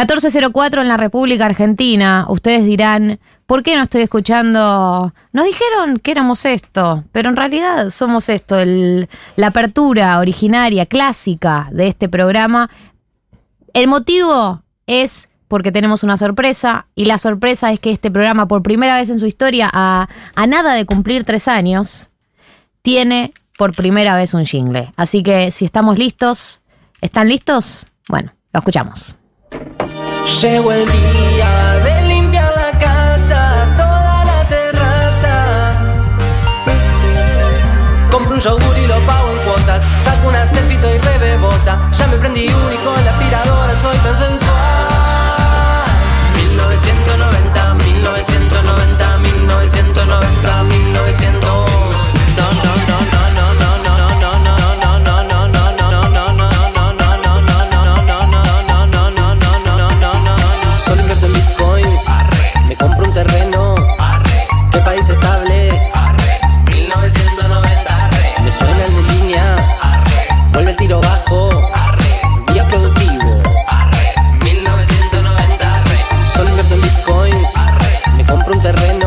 1404 en la República Argentina. Ustedes dirán, ¿por qué no estoy escuchando? Nos dijeron que éramos esto, pero en realidad somos esto, la apertura originaria, clásica de este programa. El motivo es porque tenemos una sorpresa y la sorpresa es que este programa por primera vez en su historia, a, a nada de cumplir tres años, tiene por primera vez un jingle. Así que si estamos listos, ¿están listos? Bueno, lo escuchamos. Llegó el día de limpiar la casa, toda la terraza. Compro un yogur y lo pago en cuotas. Saco una selfie y rebebota. Ya me prendí uno y con la aspiradora soy tan sensual. 1990, 1990, 1990, 1900. Terreno.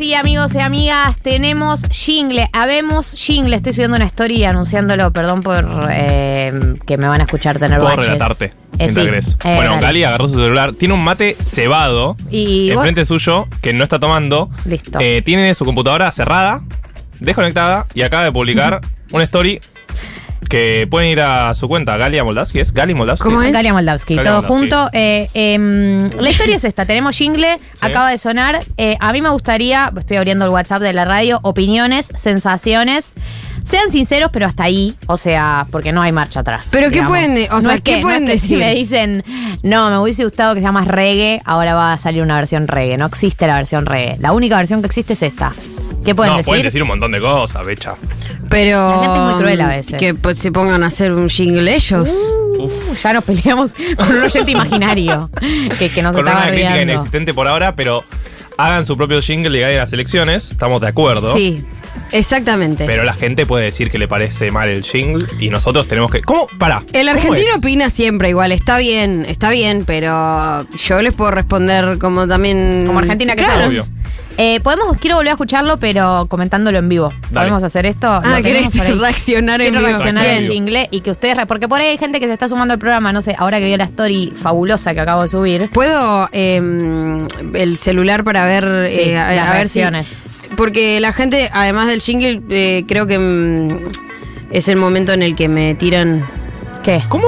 Sí, amigos y amigas, tenemos jingle. Habemos jingle. Estoy subiendo una story anunciándolo. Perdón por eh, que me van a escuchar tener Puedo baches. relatarte Eh, sí. Eh, bueno, dale. Gali agarró su celular. Tiene un mate cebado Y enfrente suyo que no está tomando. Listo. Eh, tiene su computadora cerrada, desconectada y acaba de publicar una story que pueden ir a su cuenta, Galia Moldavsky. ¿Es Gali Moldavsky? ¿Cómo es? Galia Moldavsky, Galia todo Moldavsky. junto. Eh, em, la historia es esta, tenemos jingle, Sí. acaba de sonar. Eh, a mí me gustaría, estoy abriendo el WhatsApp de la radio, opiniones, sensaciones. Sean sinceros, pero hasta ahí, o sea, porque no hay marcha atrás. Pero ¿qué pueden- o sea, es qué que- pueden es que Si decir? me dicen, no, me hubiese gustado que sea más reggae, ahora va a salir una versión reggae. No existe la versión reggae. La única versión que existe es esta. ¿Qué pueden no, decir? pueden decir un montón de cosas, becha. Pero. La gente es muy cruel a veces. Que pues, se pongan a hacer un jingle ellos. Uf. Ya nos peleamos con un oyente imaginario que, que nos Con está una crítica inexistente por ahora, pero hagan su propio jingle y ganen las elecciones. Estamos de acuerdo. Sí, exactamente. Pero la gente puede decir que le parece mal el jingle y nosotros tenemos que. ¿Cómo? Pará. el ¿cómo argentino es? opina siempre igual, está bien, está bien, pero yo les puedo responder como también. Como Argentina que Claro. Obvio. Eh, podemos, quiero volver a escucharlo, pero comentándolo en vivo. Dale. ¿Podemos hacer esto? Ah, ¿Lo querés reaccionar en Quiero vivo. reaccionar Bien. en jingle y que ustedes. Porque por ahí hay gente que se está sumando al programa, no sé, ahora que vio la story fabulosa que acabo de subir. ¿Puedo eh, el celular para ver, Sí, eh, a, las a ver si. reacciones. Porque la gente, además del jingle, eh, creo que mm, es el momento en el que me tiran ¿Qué? ¿Cómo?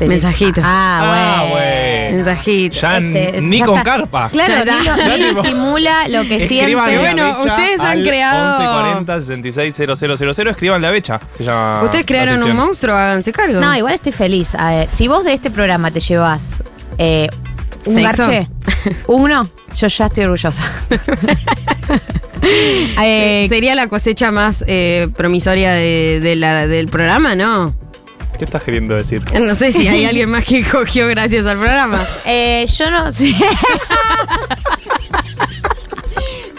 Mensajitos. Ah, güey. Mensajitos. Ya Este, ni ya con está. carpa. Claro, Ya ni, lo- ni simula lo que siente. Escriban la Bueno, becha ustedes han creado- 1140 660000. Escriban la becha. Se llama. Ustedes crearon un monstruo, háganse cargo. No, igual estoy feliz. A ver, si vos de este programa te llevas eh, un ¿Sexo? garche, uno, yo ya estoy orgullosa. Eh, Sería la cosecha más eh, promisoria de- de la- del programa, ¿no? ¿Qué estás queriendo decir? No sé si hay alguien más que cogió gracias al programa. eh, yo no sé.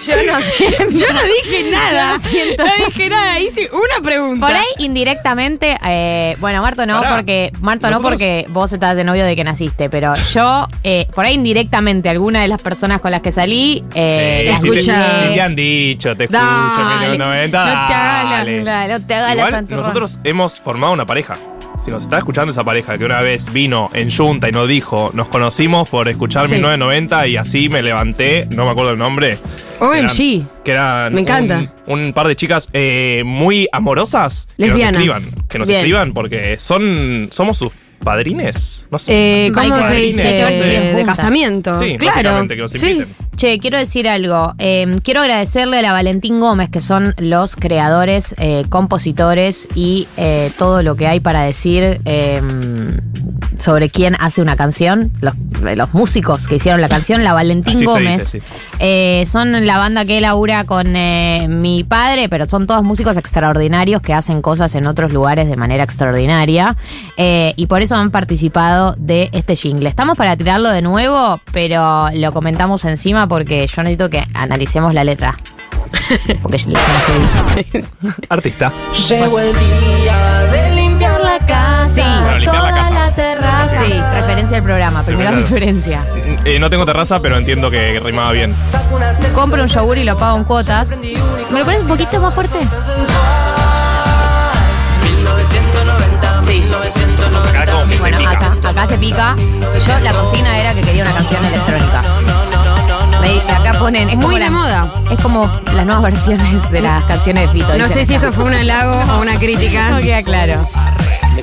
yo no sé. Yo no dije nada. Siento. No dije nada. Hice una pregunta. Por ahí indirectamente, eh, bueno, Marto no, Pará. porque Marto no Nosotros- porque vos estás de novio de que naciste, pero yo, eh, por ahí indirectamente, alguna de las personas con las que salí, eh, Sí, las si, te, escucha. si te han dicho, te escucho, Dale, que 90, no te hagas la- dale. Claro, te hagas la Igual nosotros hemos formado una pareja. Si nos está escuchando esa pareja que una vez vino en Junta y nos dijo, nos conocimos por escuchar Sí. 1990 y así me levanté, no me acuerdo el nombre. OMG. Que eran, que eran Me encanta. Un, un par de chicas eh, muy amorosas que Lesbianas. nos escriban. Que nos Bien. escriban porque son somos sus padrines. No sé. Eh, ¿Cómo se sí, dice? de casamiento. sí, claro. básicamente que nos Sí. inviten. Che, quiero decir algo. Eh, quiero agradecerle a la Valentín Gómez, que son los creadores, eh, compositores y eh, todo lo que hay para decir eh, sobre quién hace una canción, los, los músicos que hicieron la canción, la Valentín Así se Gómez. dice, sí. Eh, son la banda que labura con eh, mi padre, pero son todos músicos extraordinarios que hacen cosas en otros lugares de manera extraordinaria. Eh, y por eso han participado de este jingle. Estamos para tirarlo de nuevo, pero lo comentamos encima porque yo necesito que analicemos la letra. Porque es la que dice. Artista. Llegó el día de limpiar la casa. Sí, Bueno, limpiar la casa. Sí. Referencia al programa, primera Primera. referencia. Eh, no tengo terraza, pero entiendo que rimaba bien. Compro un yogur y lo pago en cuotas. ¿Me lo pones un poquito más fuerte? sensual. 1990, 1990. Acá como que se Bueno, pica. acá, acá se pica. Yo la consigna era que quería una canción electrónica. Me- acá ponen. Es Muy como de la- moda. Es como las nuevas versiones de las canciones de Fito. No dicen sé si acá. eso fue un halago o una crítica. No queda claro.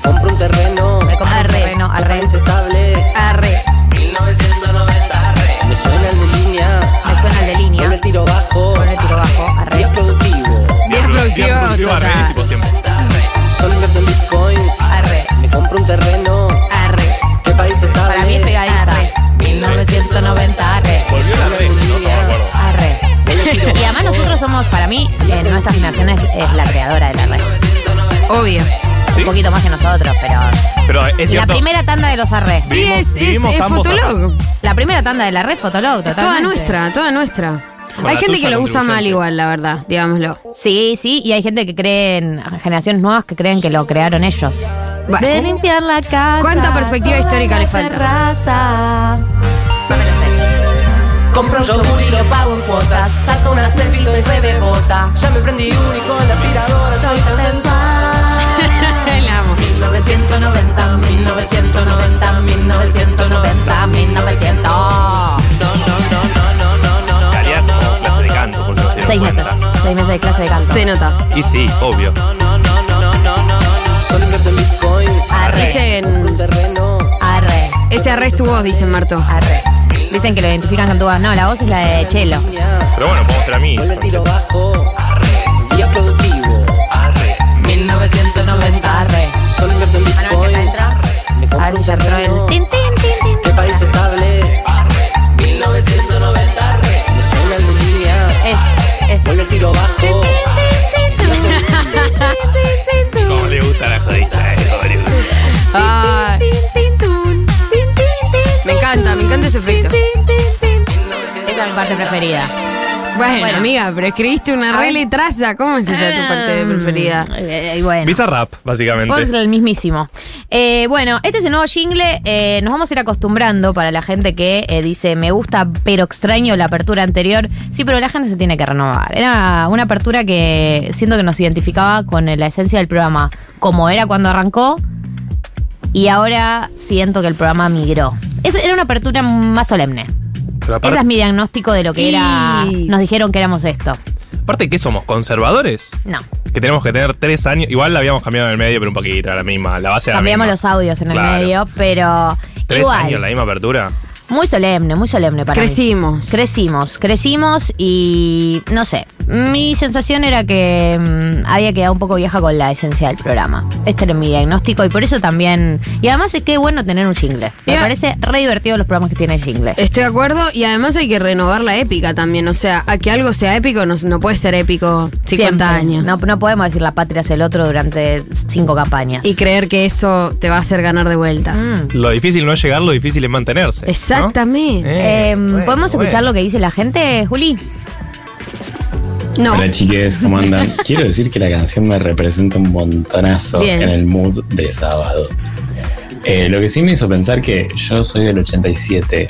Me compro un terreno. Me compro un Arre. terreno, arre. País estable. Arre. 1990. Me suena el de línea. Me suena el de línea. Con el tiro bajo. Con el tiro bajo, arre. Día productivo. Bien productivo, productivo, arre, tipo siempre. Solo invierto en bitcoins. Arre. Me compro un terreno. Arre. ¿Qué país estable? Para mí es pegadiza. Arre. 1990, arre. Volvió la red, no, no me acuerdo. Arre. Y además nosotros somos, para mí, eh, nuestra generación es, es la creadora de la red. Obvio. Sí. Un poquito más que nosotros, pero... Pero es La primera tanda de los arre. Y Vivimos- es, es, vivimos es ambos Fotolog. La primera tanda de la red Fotolog, totalmente. Toda nuestra, toda nuestra. Con Hay la gente tuya que lo usa contribuyente. mal igual, la verdad, digámoslo. Sí, sí, y hay gente que cree en generaciones nuevas que creen que lo crearon ellos. Bueno. de limpiar la casa. ¿Cuánta perspectiva toda histórica la le falta? terraza. No me lo sé. Compro un yogur y lo pago en cuotas. Saco una selfie y rebebota. Ya me prendí uno y con la aspiradora soy tan sensual. La amo. 1990, 1990, 1990, 1900. No, no, no, no, no, no, no. Calidad clase de canto, no se dieron Seis meses. Seis meses de clase de canto. Se nota. Y sí, obvio. No, no, no, no, no, no, no. Solo invierto en bitcoins. Arre. Dicen, Un terreno. Arre. ese arre es tu voz, dicen Marto. Arre. Dicen que lo identifican con tu voz. No, la voz es la de Chelo. Pero bueno, podemos ser amigos. El tiro bajo. Arre. Día productivo. Arre. 1990. Arre. Solo invierto en Ah, bitcoins. Me A compro un terreno. tin, tin, tin, tin. ¿Qué país estable? Arre. 1990. Arre. Me suena el de línea. Es, es. Con el tiro bajo. Como le gusta la jodita, eh, me encanta, me encanta ese efecto. Esa es mi parte preferida. Bueno, Bueno. amiga, pero escribiste una re letraza. ¿Cómo es esa tu parte preferida? Eh, eh, bueno. Visa rap, básicamente. Vos el mismísimo. Eh, bueno, este es el nuevo jingle. eh, nos vamos a ir acostumbrando para la gente que eh, dice me gusta pero extraño la apertura anterior. Sí, pero la gente se tiene que renovar. Era una apertura que siento que nos identificaba con la esencia del programa, como era cuando arrancó. Y ahora siento que el programa migró. Eso era una apertura más solemne. Pero aparte, Ese es mi diagnóstico de lo que era. Y- Nos dijeron que éramos esto. aparte, ¿qué somos? ¿Conservadores? No. Que tenemos que tener tres años. Igual la habíamos cambiado en el medio, pero un poquito, era la misma. La base era la Cambiamos misma. los audios en el Claro. medio, pero. Tres igual. años, la misma apertura. Muy solemne, muy solemne para mí. Crecimos. Crecimos, crecimos y no sé. Mi sensación era que mm, había quedado un poco vieja con la esencia del programa. Este era mi diagnóstico y por eso también. Y además es que es bueno tener un jingle. Me parece re divertido los programas que tiene el jingle. Estoy de acuerdo y además hay que renovar la épica también. O sea, a que algo sea épico no, no puede ser épico 50 Siempre. años. No, no podemos decir la patria es el otro durante cinco campañas. Y creer que eso te va a hacer ganar de vuelta. Mm. Lo difícil no es llegar, lo difícil es mantenerse. ¿no? Exactamente. Eh, Eh, bueno, ¿Podemos bueno. escuchar lo que dice la gente, Juli? No. Hola chiques, ¿cómo andan? Quiero decir que la canción me representa un montonazo Bien. en el mood de sábado. Eh, lo que sí me hizo pensar que yo soy del 87,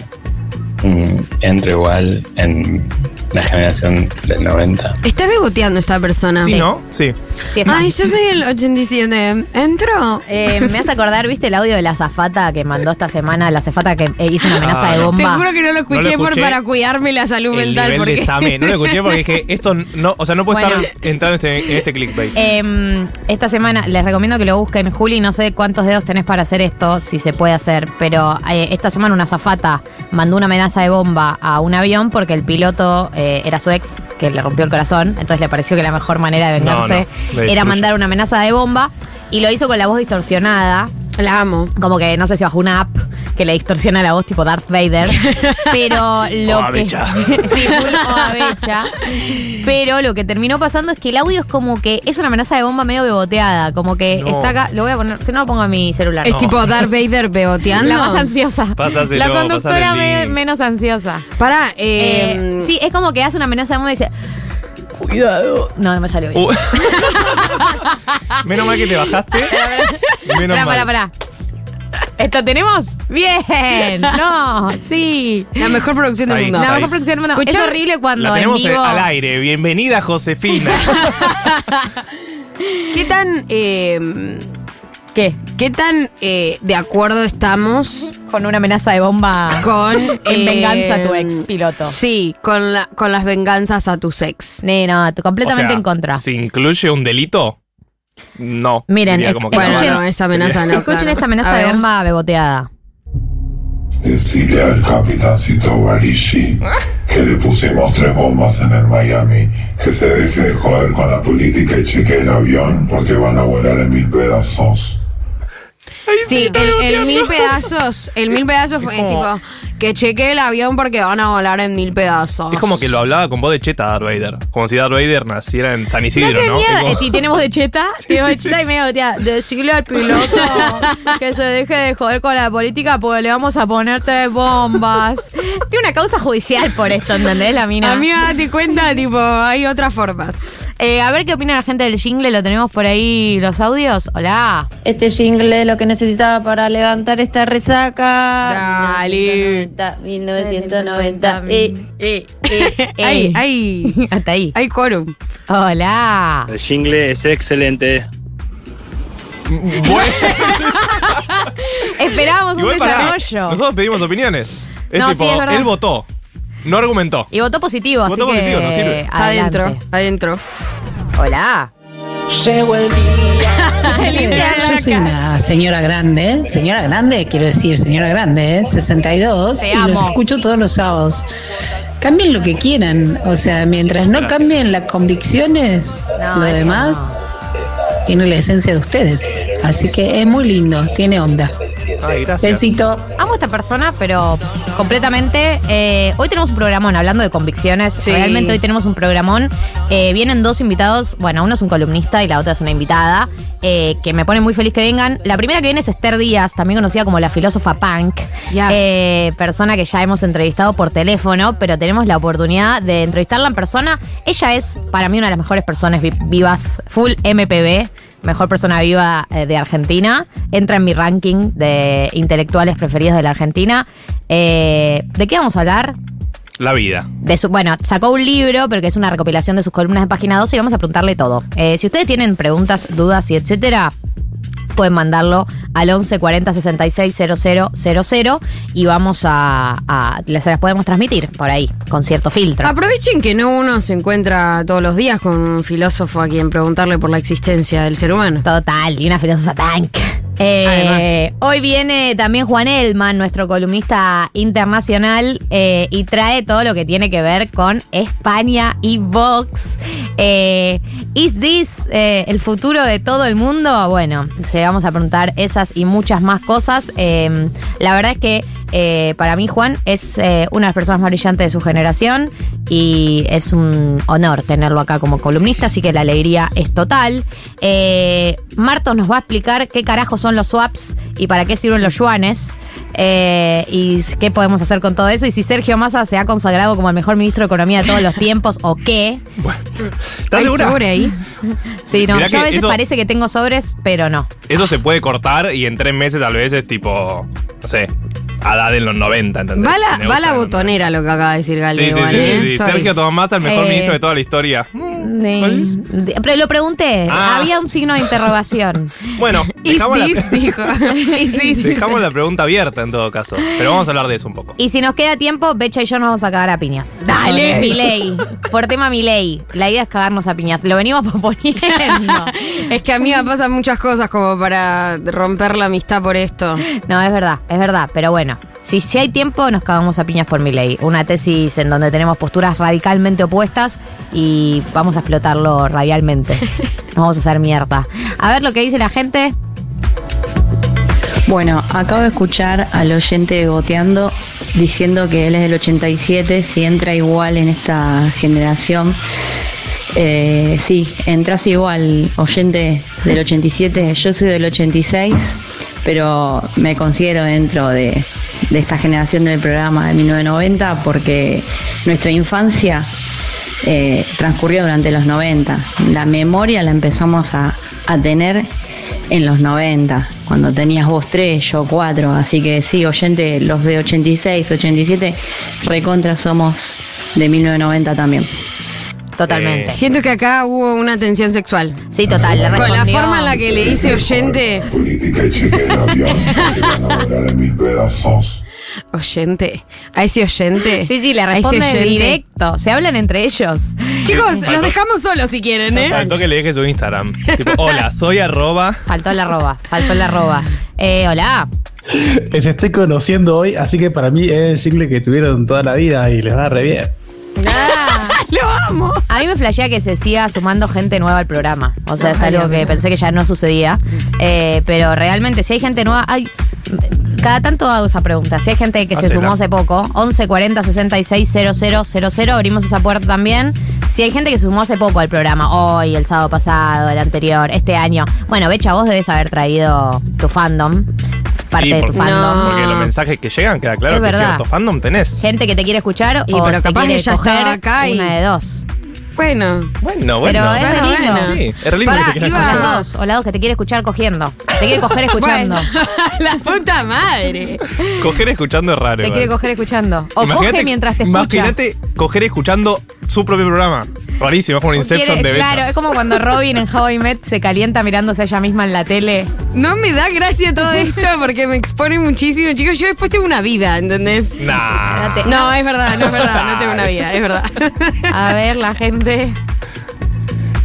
mm, entro igual en la generación del 90. Está beboteando esta persona. Sí, ¿no? Sí. Sí, está. Ay, yo soy el 87. ¿Entro? Eh, me hace acordar, ¿viste el audio de la azafata que mandó esta semana? La azafata que eh, hizo una amenaza Ah, de no. bomba. Te juro que no lo escuché, por escuché. para cuidarme la salud El mental. nivel Porque... de examen. No lo escuché porque dije, esto no, o sea, no puede Bueno. estar entrando en este, en este clickbait. Eh, esta semana les recomiendo que lo busquen. Juli, no sé cuántos dedos tenés para hacer esto, si se puede hacer, pero eh, esta semana una azafata mandó una amenaza de bomba a un avión porque el piloto eh, era su ex, que le rompió el corazón. Entonces le pareció que la mejor manera de No, vengarse era mandar una amenaza de bomba. Y lo hizo con la voz distorsionada. La amo. Como que no sé si bajó una app que le distorsiona la voz tipo Darth Vader. pero lo O que. Sí, full o. Pero lo que terminó pasando es que el audio es como que es una amenaza de bomba medio beboteada. Como que No. está acá. Lo voy a poner. Si no lo pongo en mi celular. Es tipo Darth Vader beoteando. La más ansiosa. Pásaselo, la conductora me- menos ansiosa. Para, Eh, eh, sí, es como que hace una amenaza de bomba y dice. Cuidado. No, no me salió bien. Uh. Menos mal que te bajaste. Menos Pará, mal. pará, pará. ¿Esto tenemos? Bien. No, sí. la mejor producción del Ahí. mundo. La mejor producción del mundo. Es Escuchá, horrible cuando La tenemos en vivo. al aire. Bienvenida, Josefina. ¿Qué tan, eh, ¿Qué? qué tan eh, de acuerdo estamos Con una amenaza de bomba con en eh, venganza a tu ex piloto. Sí, con, la, con las venganzas a tus ex. Nee, no, tú completamente O sea, en contra. Si incluye un delito, no. Miren, Diría como que Bueno, no, esa amenaza no. Escuchen claro. esta A amenaza de ver. bomba beboteada. Decirle al capitancito Barishi que le pusimos tres bombas en el Miami, que se deje de joder con la política y cheque el avión porque van a volar en mil pedazos. Sí, el, el mil pedazos, el mil pedazos fue como- tipo que cheque el avión porque van a volar en mil pedazos. Es como que lo hablaba con voz de cheta Darth Vader. Como si Darth Vader naciera en San No Isidro, hace ¿no? mierda. Es como- Eh, si tenemos de cheta, tenemos de sí, cheta y medio beboteada. Decirle al piloto que se deje de joder con la política porque le vamos a ponerte bombas. Tiene una causa judicial por esto, ¿entendés, la mina? Amiga, date cuenta, tipo, hay otras formas. Eh, a ver qué opina la gente del jingle. ¿Lo tenemos por ahí los audios? Hola. Este jingle lo que necesitaba para levantar esta resaca. Dale. 1990, 1990. Eh, Eh, eh, eh. Hay, hay, Hasta ahí. hay quórum. Hola. El jingle es excelente. Bueno, Esperábamos un desarrollo. Nosotros pedimos opiniones. Es No, tipo, sí, es verdad. él votó. No argumentó. Y votó positivo, Votó así positivo, que no sirve. Está adentro, adentro. Hola. Llegó el día. Yo soy una señora grande, señora grande, quiero decir, señora grande, ¿eh? 62, Te y los escucho todos los sábados. Cambien lo que quieran, o sea, mientras no cambien las convicciones, lo demás tiene la esencia de ustedes. Así que es muy lindo, tiene onda. Ay, gracias. Besito. Amo a esta persona, pero completamente. eh, hoy tenemos un programón hablando de convicciones. Sí. Realmente hoy tenemos un programón. Eh, vienen dos invitados. Bueno, uno es un columnista y la otra es una invitada. Eh, que me pone muy feliz que vengan. La primera que viene es Esther Díaz, también conocida como la filósofa punk. Yes. eh, persona que ya hemos entrevistado por teléfono, pero tenemos la oportunidad de entrevistarla en persona. Ella es, para mí, una de las mejores personas vi- vivas, full MPB. Mejor persona viva eh, de Argentina. Entra en mi ranking de intelectuales preferidos de la Argentina. Eh, ¿De qué vamos a hablar? La vida. De su, bueno, sacó un libro, pero que es una recopilación de sus columnas de página 12 y vamos a preguntarle todo. Eh, si ustedes tienen preguntas, dudas y etcétera, pueden mandarlo al 11 40 66 000 y vamos a, a- les- se las podemos transmitir por ahí, con cierto filtro. Aprovechen que no uno se encuentra todos los días con un filósofo a quien preguntarle por la existencia del ser humano. Total, y una filósofa punk. Eh, hoy viene también Juan Elman, nuestro columnista internacional, eh, y trae todo lo que tiene que ver con España y Vox. Eh, ¿Is this eh, el futuro de todo el mundo? Bueno, le vamos a preguntar esas y muchas más cosas. Eh, la verdad es que para mí Juan es una de las personas más brillantes de su generación y es un honor tenerlo acá como columnista, así que la alegría es total. Martos nos va a explicar qué carajos son los swaps y para qué sirven los yuanes eh, y qué podemos hacer con todo eso y si Sergio Massa se ha consagrado como el mejor ministro de Economía de todos los tiempos o qué. ¿Estás ¿Hay segura? sobre ahí? Sí, no, Mirá yo a veces eso- parece que tengo sobres, pero no. Eso se puede cortar y en tres meses tal vez es tipo, no sé, a edad en los 90, ¿entendés? Va la, va botonera lo que acaba de decir Sí, Gale. sí, sí, igual, sí, ¿eh? sí. Sergio Tomás, el mejor Eh, ministro de toda la historia. Mm, ¿cuál es? De- Pero lo pregunté, Ah. había un signo de interrogación. Bueno, dejamos la, dijo. This. dejamos la pregunta abierta en todo caso. Pero vamos a hablar de eso un poco. Y si nos queda tiempo, Becha y yo nos vamos a cagar a piñas. Dale. Sobre Milei. Por tema Milei. La idea es cagarnos a piñas. Lo venimos proponiendo. Es que a mí me pasan muchas cosas como para romper la amistad por esto. No, es verdad, es verdad. Pero bueno, si, si hay tiempo, nos cagamos a piñas por Milei. Una tesis en donde tenemos posturas radicalmente opuestas y vamos a explotarlo radialmente. Nos vamos a hacer mierda. A ver lo que dice la gente. Bueno, acabo de escuchar al oyente de Boteando diciendo que él es del 87, si entra igual en esta generación. Eh, sí, entras igual, oyente del 87, yo soy del 86, pero me considero dentro de, esta generación del programa de 1990 porque nuestra infancia eh, transcurrió durante los 90. La memoria la empezamos a tener en los 90, cuando tenías vos 3, yo 4, así que sí, oyente, los de 86, 87, recontra somos de 1990 también. Totalmente. Siento que acá hubo una tensión sexual. Sí, total. le Con la forma en la que le dice oyente. Política y en. Oyente. A ese oyente. Sí, sí, le responde oyente. directo. Se hablan entre ellos. Chicos, los dejamos solos si quieren, ¿eh? Faltó que le deje su Instagram. tipo, hola, soy arroba. Faltó la arroba. Faltó la arroba. Eh, hola. Les estoy conociendo hoy, así que para mí es el single que tuvieron toda la vida y les va re bien. Lo amo. A mí me flashea que se siga sumando gente nueva al programa. O sea, es algo que pensé que ya no sucedía. Eh, pero realmente, si hay gente nueva. Hay, cada tanto hago esa pregunta. Si hay gente que se Hacela. sumó hace poco, 11 40 66 0000, abrimos esa puerta también. Si hay gente que se sumó hace poco al programa, hoy, el sábado pasado, el anterior, este año. Bueno, Becha, vos debes haber traído tu fandom. Parte Sí, de tu porque- fandom. Porque los mensajes que llegan, queda claro Es que verdad. cierto fandom tenés. Gente que te quiere escuchar Y o pero te capaz quiere ella coger acá y- una de dos. Bueno. Bueno, bueno. Pero es re Bueno, lindo. bueno. Sí, es re lindo Pará, que te iba- las dos, o las dos que te quiere escuchar cogiendo. Te quiere coger escuchando. Bueno, la puta madre. Coger escuchando es raro. Te igual. quiere coger escuchando. O Imagínate- coge mientras te escucha. Imagínate coger escuchando su propio programa. Rarísimo, es como un Inception de Claro, bechas. es como cuando Robin en How I Met se calienta mirándose a ella misma en la tele. No me da gracia todo esto porque me expone muchísimo. Chicos, yo después tengo una vida, ¿entendés? Nah. Date- No, es verdad, no es verdad, no tengo una vida, es verdad. A ver, la gente.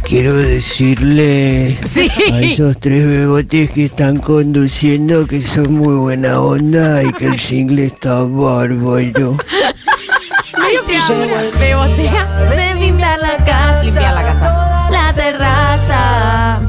Quiero decirle Sí. a esos tres bebotes que están conduciendo que son muy buena onda y que el single está bárbaro. Bebotea de pintar la casa. Limpiar la casa. La terraza.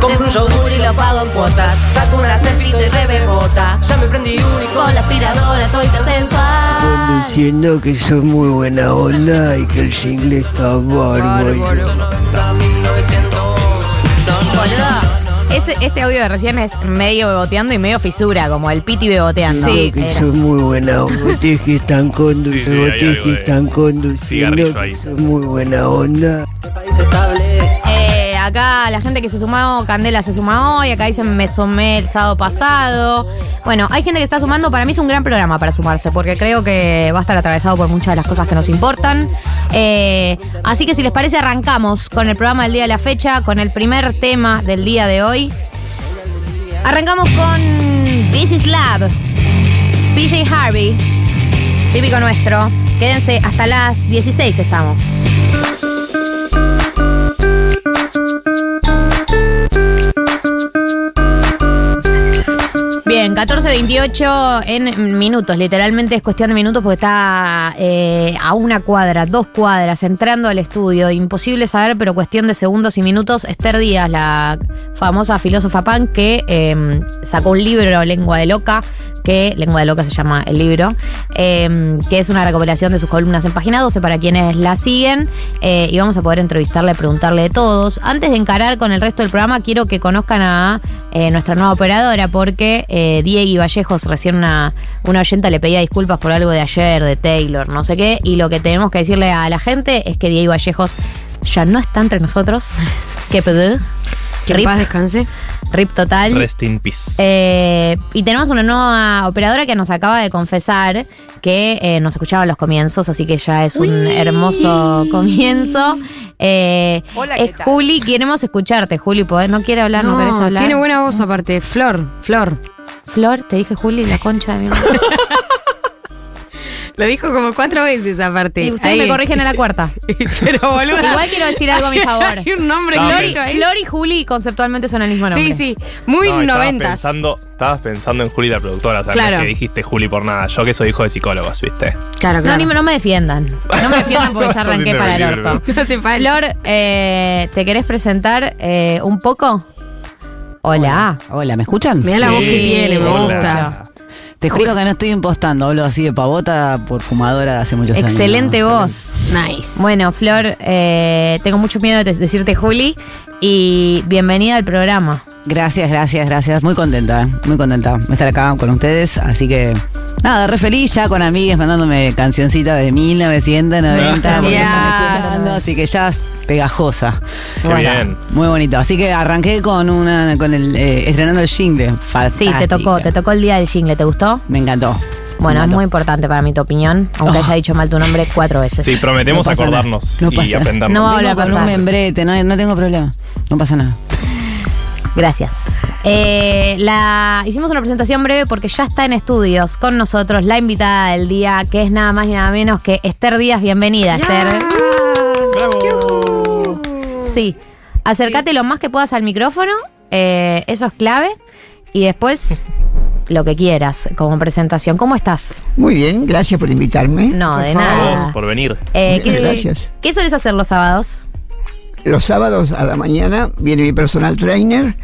Compro un yogur y lo pago en cuotas. Saco una selfie y rebebota. Ya me prendí único. Con la aspiradora soy tan sensual. Conduciendo que son muy buena onda y que el single está bárbaro. 90, 1900. Boludo. Ese, este audio de recién es medio beboteando y medio fisura, como el piti beboteando. Sí. Que Era. son muy buena onda. Bebotes que están Sí, conduciendo, sí, bebotes algo que están conduciendo que son muy buena onda. País estable. Acá la gente que se sumó, Candela se suma hoy, acá dicen me sumé el sábado pasado. Bueno, hay gente que está sumando, para mí es un gran programa para sumarse, porque creo que va a estar atravesado por muchas de las cosas que nos importan. Eh, así que si les parece, arrancamos con el programa del día de la fecha, con el primer tema del día de hoy. Arrancamos con This is Lab, PJ Harvey, típico nuestro. Quédense hasta las 16 estamos. Bien, 14.28 en minutos, literalmente es cuestión de minutos porque está eh, a una cuadra, dos cuadras, entrando al estudio. Imposible saber, pero cuestión de segundos y minutos. Esther Díaz, la famosa filósofa pan, que eh, sacó un libro, Lengua de Loca, que Lengua de Loca se llama el libro, eh, que es una recopilación de sus columnas en página 12 para quienes la siguen. eh, y vamos a poder entrevistarle, preguntarle de todos. Antes de encarar con el resto del programa, quiero que conozcan a eh, nuestra nueva operadora, porque eh, Diego Vallejos, recién una, una oyenta le pedía disculpas por algo de ayer, de Taylor, no sé qué. Y lo que tenemos que decirle a la gente es que Diego Vallejos ya no está entre nosotros. ¿Qué pedo? Que Rip, paz descanse. rip total. Rest in peace. Eh, y tenemos una nueva operadora que nos acaba de confesar que eh, nos escuchaba en los comienzos, así que ya es un hermoso comienzo. Eh, Hola, es ¿qué tal? Juli, queremos escucharte, Juli. ¿podés- ¿No quiere hablar? ¿No, querés hablar? tiene buena voz aparte. Flor, Flor. Flor, te dije Juli, la concha de mi madre. Lo dijo como cuatro veces aparte. Y ustedes Ahí. me corrigen en la cuarta. Pero boludo. Igual quiero decir algo a mi favor. Hay un nombre No, ahí. Flor y Juli conceptualmente son el mismo nombre. Sí, sí. Muy No, estabas noventas. Pensando, estabas pensando en Juli la productora, o sea, no Claro. es que dijiste Juli por nada. Yo que soy hijo de psicólogos, ¿viste? Claro, No, claro. ni me- no me defiendan. No me defiendan porque ya arranqué para el orto. No falta. Flor, eh, ¿te querés presentar eh, un poco? Hola. Hola, ¿me escuchan? Mirá la voz que tiene, me Hola. gusta. Te juro que no estoy impostando, hablo así de pavota por fumadora de hace muchos años. Excelente voz. Nice. Bueno, Flor, eh, tengo mucho miedo de decirte Juli y bienvenida al programa. Gracias, gracias, gracias. Muy contenta, ¿eh? muy contenta de estar acá con ustedes. Así que, nada, re feliz ya con amigas mandándome cancioncitas de 1990. porque Yes. están escuchando, así que ya es pegajosa. Qué Bueno, bien. Muy bonito. Así que arranqué con una, con el, eh, estrenando el jingle. Sí, te tocó, te tocó el día del jingle, ¿te gustó? Me encantó. Bueno, es muy importante para mí tu opinión, aunque Oh. haya dicho mal tu nombre cuatro veces. Sí, prometemos No pasa nada. acordarnos No y pasa. aprendernos. No va a a con un membrete, no, no tengo problema. No pasa nada. Gracias. Eh, la, hicimos una presentación breve porque ya está en estudios con nosotros la invitada del día, que es nada más y nada menos que Esther Díaz. Bienvenida, Esther. ¡Bravo! Sí. Acércate lo más que puedas al micrófono, eh, eso es clave. Y después lo que quieras como presentación. ¿Cómo estás? Muy bien, gracias por invitarme. No, de A nada. vos por venir. Eh, ¿qué, Gracias. ¿Qué sueles hacer los sábados? Los sábados a la mañana viene mi personal trainer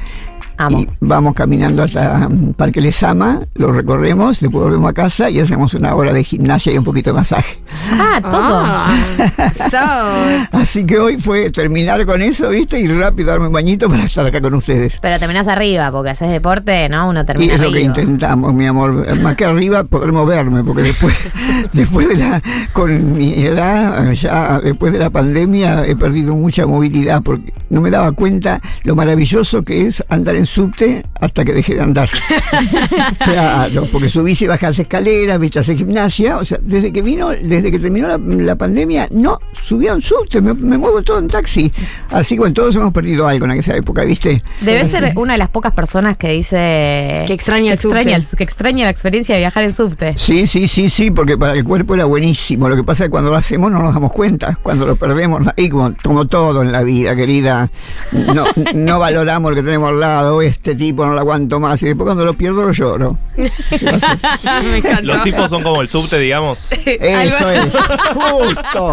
Amo. y vamos caminando hasta mm, Parque Lesama, lo recorremos, después volvemos a casa y hacemos una hora de gimnasia y un poquito de masaje. Ah, todo. Ah, so, Así que hoy fue terminar con eso, ¿viste? Y rápido darme un bañito para estar acá con ustedes. Pero terminás arriba, porque haces deporte, ¿no? Uno Y termina es lo que intentamos, mi amor. Más que arriba poder moverme, porque después, después de la, con mi edad, ya después de la pandemia, he perdido mucha movilidad, porque no me daba cuenta lo maravilloso que es andar en subte hasta que dejé de andar. claro, porque subís y bajás escaleras, viste, hacer gimnasia. O sea, desde que vino, desde que terminó la, la pandemia, no subí a un subte, me, me muevo todo en taxi. Así que bueno, todos hemos perdido algo en aquella época, ¿viste? Debe Sí. ser una de las pocas personas que dice Que extraña el subte. extraña el- que extraña la experiencia de viajar en subte. Sí, sí, sí, sí, porque para el cuerpo era buenísimo. Lo que pasa es que cuando lo hacemos no nos damos cuenta. Cuando lo perdemos, y como, como todo en la vida, querida, no, no valoramos lo que tenemos al lado. Este tipo no lo aguanto más. Y después cuando lo pierdo lo lloro. me encantó. Los tipos son como el subte, digamos. Eso es. Justo.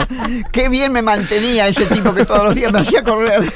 Qué bien me mantenía ese tipo que todos los días me hacía correr.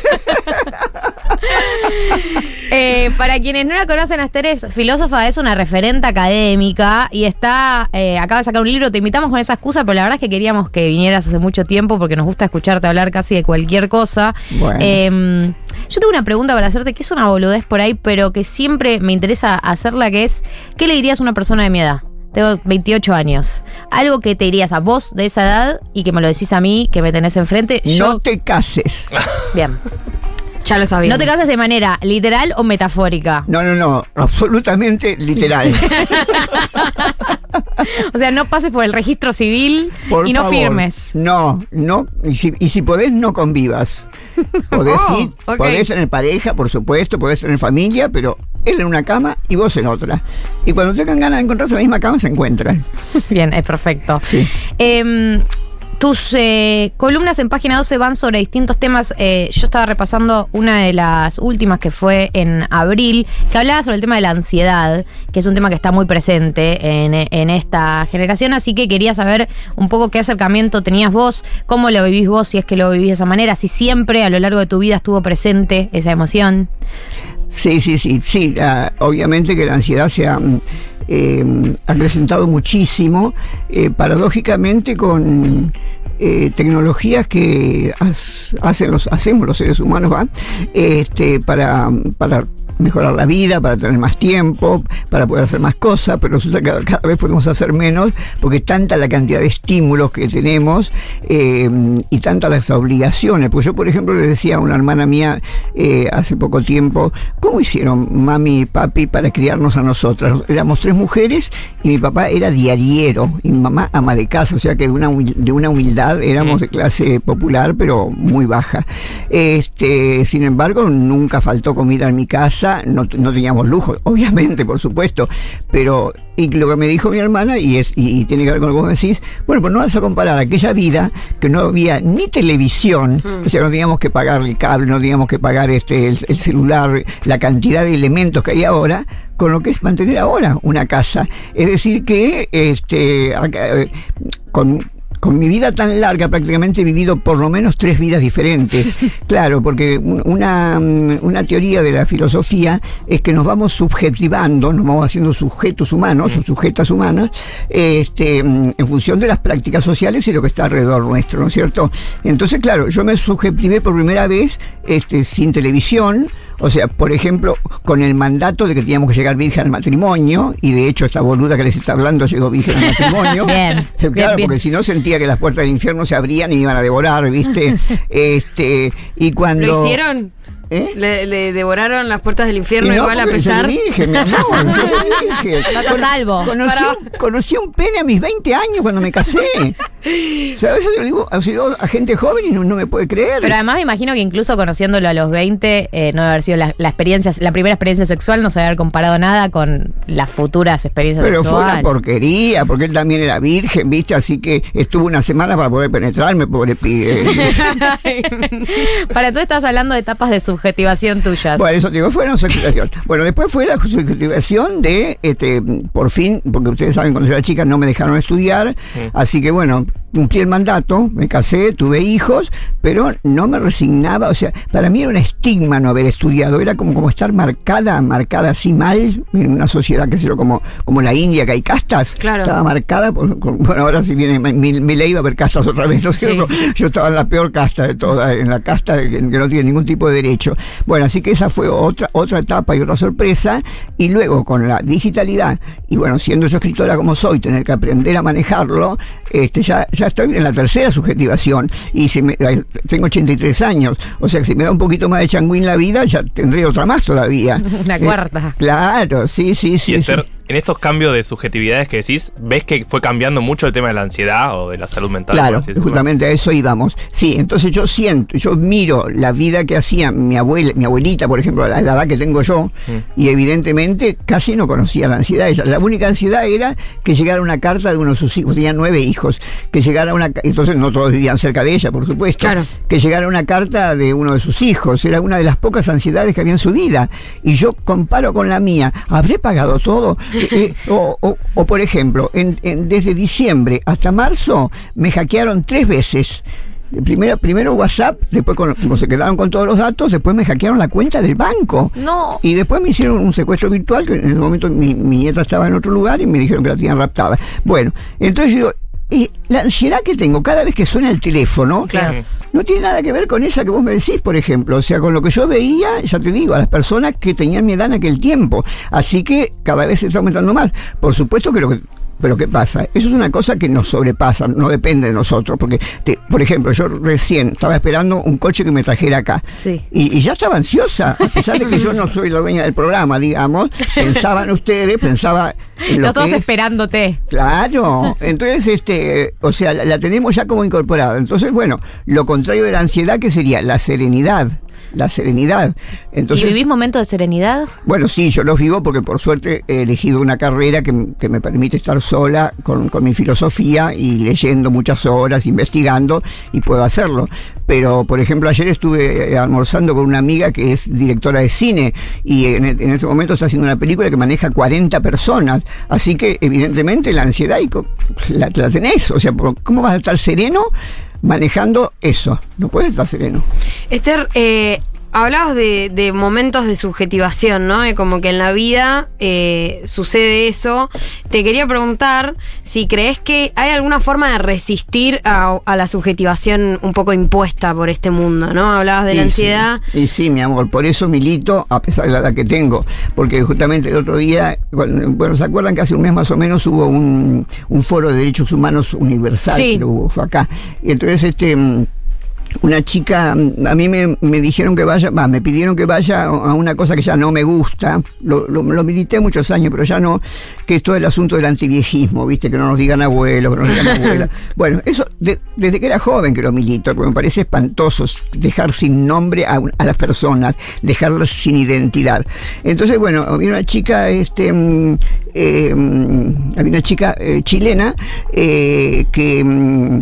Eh, para quienes no la conocen, Esther es filósofa, es una referente académica y está, eh, acaba de sacar un libro, te invitamos con esa excusa, pero la verdad es que queríamos que vinieras hace mucho tiempo porque nos gusta escucharte hablar casi de cualquier cosa. Bueno. Eh, yo tengo una pregunta para hacerte, que es una boludez por ahí, pero que siempre me interesa hacerla, que es, ¿qué le dirías a una persona de mi edad? Tengo 28 años. Algo que te dirías a vos de esa edad y que me lo decís a mí, que me tenés enfrente. No Yo, te cases. bien. Ya lo sabía. No te cases de manera literal o metafórica. No, no, no. Absolutamente literal. O sea, no pases por el registro civil Por y no favor. firmes. No, no. Y si, y si podés, no convivas. Podés, Oh, ir, ok. podés tener pareja, por supuesto, podés tener familia, pero él en una cama y vos en otra. Y cuando tengan ganas de encontrarse en la misma cama, se encuentran. Bien, es perfecto. Sí. Em, tus eh, columnas en página 12 van sobre distintos temas. Eh, yo estaba repasando una de las últimas que fue en abril, que hablaba sobre el tema de la ansiedad, que es un tema que está muy presente en, en esta generación. Así que quería saber un poco qué acercamiento tenías vos, cómo lo vivís vos, si es que lo vivís de esa manera, si siempre a lo largo de tu vida estuvo presente esa emoción. Sí, sí, sí, sí. obviamente que la ansiedad se ha eh, acrecentado muchísimo, eh, paradójicamente con eh, tecnologías que hacen los, hacemos los seres humanos, ¿va? Este, para, para mejorar la vida, para tener más tiempo, para poder hacer más cosas, pero resulta que cada, vez podemos hacer menos porque tanta la cantidad de estímulos que tenemos eh, y tantas las obligaciones. Pues yo, por ejemplo, le decía a una hermana mía eh, hace poco tiempo, ¿cómo hicieron mami y papi para criarnos a nosotras? Éramos tres mujeres y mi papá era diariero y mi mamá ama de casa, o sea que de una, de una humildad éramos de clase popular, pero muy baja. Este, sin embargo, nunca faltó comida en mi casa, no, no teníamos lujo, obviamente, por supuesto, pero y lo que me dijo mi hermana, y, es, y, y tiene que ver con lo que vos decís, bueno, pues no vas a comparar aquella vida que no había ni televisión, o sea, no teníamos que pagar el cable, no teníamos que pagar este el, el celular, la cantidad de elementos que hay ahora, con lo que es mantener ahora una casa. Es decir, que este acá, eh, con con mi vida tan larga, prácticamente he vivido por lo menos tres vidas diferentes. claro, porque un- una, mm, una teoría de la filosofía es que nos vamos subjetivando, nos vamos haciendo sujetos humanos o sujetas humanas, este, mm, en función de las prácticas sociales y lo que está alrededor nuestro, ¿no es cierto? Entonces, claro, yo me subjetivé por primera vez este, sin televisión, o sea, por ejemplo, con el mandato de que teníamos que llegar virgen al matrimonio, y de hecho esta boluda que les está hablando llegó virgen al matrimonio. Bien, claro, bien, bien. porque si no sentía que las puertas del infierno se abrían y iban a devorar, ¿viste? este, y cuando. ¿Lo hicieron? ¿Eh? Le, le devoraron las puertas del infierno no, igual a pesar. soy virgen, mi amor, virgen. Estás a salvo. Conocí, un, conocí un pene a mis 20 años cuando me casé. O sea, a veces yo le digo, ha sido a gente joven y no, no me puede creer. Pero además me imagino que incluso conociéndolo a los 20, eh, no debe haber sido la, la experiencia, la primera experiencia sexual, no se debe haber comparado nada con las futuras experiencias Pero fue sexuales. una porquería, porque él también era virgen, ¿viste? Así que estuvo una semana para poder penetrarme, pobre pibe. Para tú estás hablando de etapas de subjetivación tuyas. Bueno, eso te digo, fue una subjetivación. Bueno, después fue la subjetivación de, este, por fin, porque ustedes saben, cuando yo era chica no me dejaron estudiar, así que bueno, cumplí el mandato, me casé, tuve hijos, pero no me resignaba, o sea, para mí era un estigma no haber estudiado, era como, como estar marcada, marcada así mal, en una sociedad, que sé yo, como, como la India, que hay castas, Claro. estaba marcada, por, por- bueno, ahora si viene mi, mi ley va a haber castas otra vez, ¿no es cierto? Yo estaba en la peor casta de todas, en la casta que, que no tiene ningún tipo de derecho. Bueno, así que esa fue otra, otra etapa y otra sorpresa, y luego con la digitalidad, y bueno, siendo yo escritora como soy, tener que aprender a manejarlo, este, ya, ya estoy en la tercera subjetivación, y si me, ay, tengo 83 años, o sea que si me da un poquito más de changuín la vida, ya tendré otra más todavía. Una Eh, cuarta. claro, sí, sí, sí. Y sí. Esther, en estos cambios de subjetividades que decís, ¿ves que fue cambiando mucho el tema de la ansiedad o de la salud mental? Claro, justamente a eso íbamos. Sí, entonces yo siento, yo miro la vida que hacía mi abuela, mi abuelita, por ejemplo, a la, la edad que tengo yo, Mm. y evidentemente casi no conocía la ansiedad. Ella, la única ansiedad era que llegara una carta de uno de sus hijos, tenía nueve hijos, que llegara una, entonces no todos vivían cerca de ella, por supuesto, Claro. que llegara una carta de uno de sus hijos, era una de las pocas ansiedades que había en su vida. Y yo comparo con la mía, ¿habré pagado todo? O, o- o, por ejemplo, en- en- desde diciembre hasta marzo me hackearon tres veces. Primero, primero WhatsApp, después con- como se quedaron con todos los datos, después me hackearon la cuenta del banco. No. Y después me hicieron un secuestro virtual, que en ese momento mi, mi nieta estaba en otro lugar y me dijeron que la tenían raptada. Bueno, entonces yo eh, la ansiedad que tengo cada vez que suena el teléfono, Claro. no tiene nada que ver con esa que vos me decís, por ejemplo. O sea, con lo que yo veía, ya te digo, a las personas que tenían mi edad en aquel tiempo. Así que cada vez se está aumentando más. Por supuesto que lo que. Pero ¿qué pasa? Eso es una cosa que nos sobrepasa, no depende de nosotros. Porque, te- por ejemplo, yo recién estaba esperando un coche que me trajera acá. Sí. Y, y ya estaba ansiosa, a pesar de que yo no soy la dueña del programa, digamos. Pensaban ustedes, pensaba en lo Los dos que es- esperándote. Claro, entonces, este, o sea, la, la tenemos ya como incorporada. Entonces, bueno, lo contrario de la ansiedad, que sería la serenidad, la serenidad. Entonces, ¿Y vivís momentos de serenidad? bueno, sí, yo los vivo porque por suerte he elegido una carrera que, que me permite estar sola con, con mi filosofía y leyendo muchas horas, investigando y puedo hacerlo. Pero, por ejemplo, ayer estuve eh, almorzando con una amiga que es directora de cine y en, e- en este momento está haciendo una película que maneja 40 personas. Así que, evidentemente, la ansiedad y la, la tenés. O sea, ¿cómo vas a estar sereno manejando eso? No puedes estar sereno. Esther, eh, hablabas de, de momentos de subjetivación, ¿no? De como que en la vida eh, sucede eso. Te quería preguntar si crees que hay alguna forma de resistir a, a la subjetivación un poco impuesta por este mundo, ¿no? Hablabas de la ansiedad. Sí, y sí, mi amor, por eso milito, a pesar de la edad que tengo, porque justamente el otro día, bueno, ¿se acuerdan que hace un mes más o menos hubo un, un foro de derechos humanos universal? Sí. que hubo, fue acá. Y entonces, este. Una chica, a mí me, me dijeron que vaya, va, me pidieron que vaya a una cosa que ya no me gusta, lo, lo, lo milité muchos años, pero ya no, que es todo el asunto del antiviejismo, viste, que no nos digan abuelo, que no nos digan abuela. Bueno, eso de- desde que era joven que lo milito, porque me parece espantoso dejar sin nombre a, a las personas, dejarlas sin identidad. Entonces, bueno, había una chica, este, mm, eh, mm, había una chica eh, chilena eh, que mm,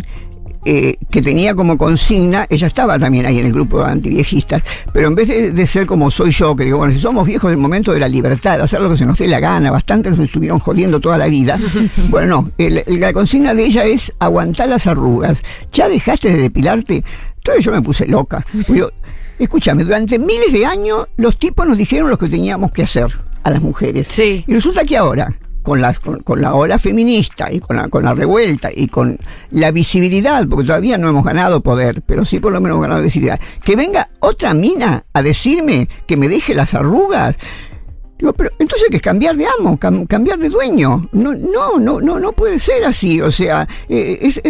eh, que tenía como consigna, ella estaba también ahí en el grupo de antiviejistas, pero en vez de, de ser como soy yo, que digo, bueno, si somos viejos en el momento de la libertad, de hacer lo que se nos dé la gana, bastante nos estuvieron jodiendo toda la vida, bueno, no, el- el- la consigna de ella es aguantar las arrugas. ¿Ya dejaste de depilarte? Entonces yo me puse loca. Digo, escúchame, durante miles de años los tipos nos dijeron lo que teníamos que hacer a las mujeres. Y resulta que ahora, con la, con, con la ola feminista y con la, con la revuelta y con la visibilidad, porque todavía no hemos ganado poder, pero sí por lo menos hemos ganado visibilidad, que venga otra mina a decirme que me deje las arrugas. Digo, pero entonces hay que cambiar de amo, cam- cambiar de dueño. No, no, no, no, no puede ser así. O sea, eh, es-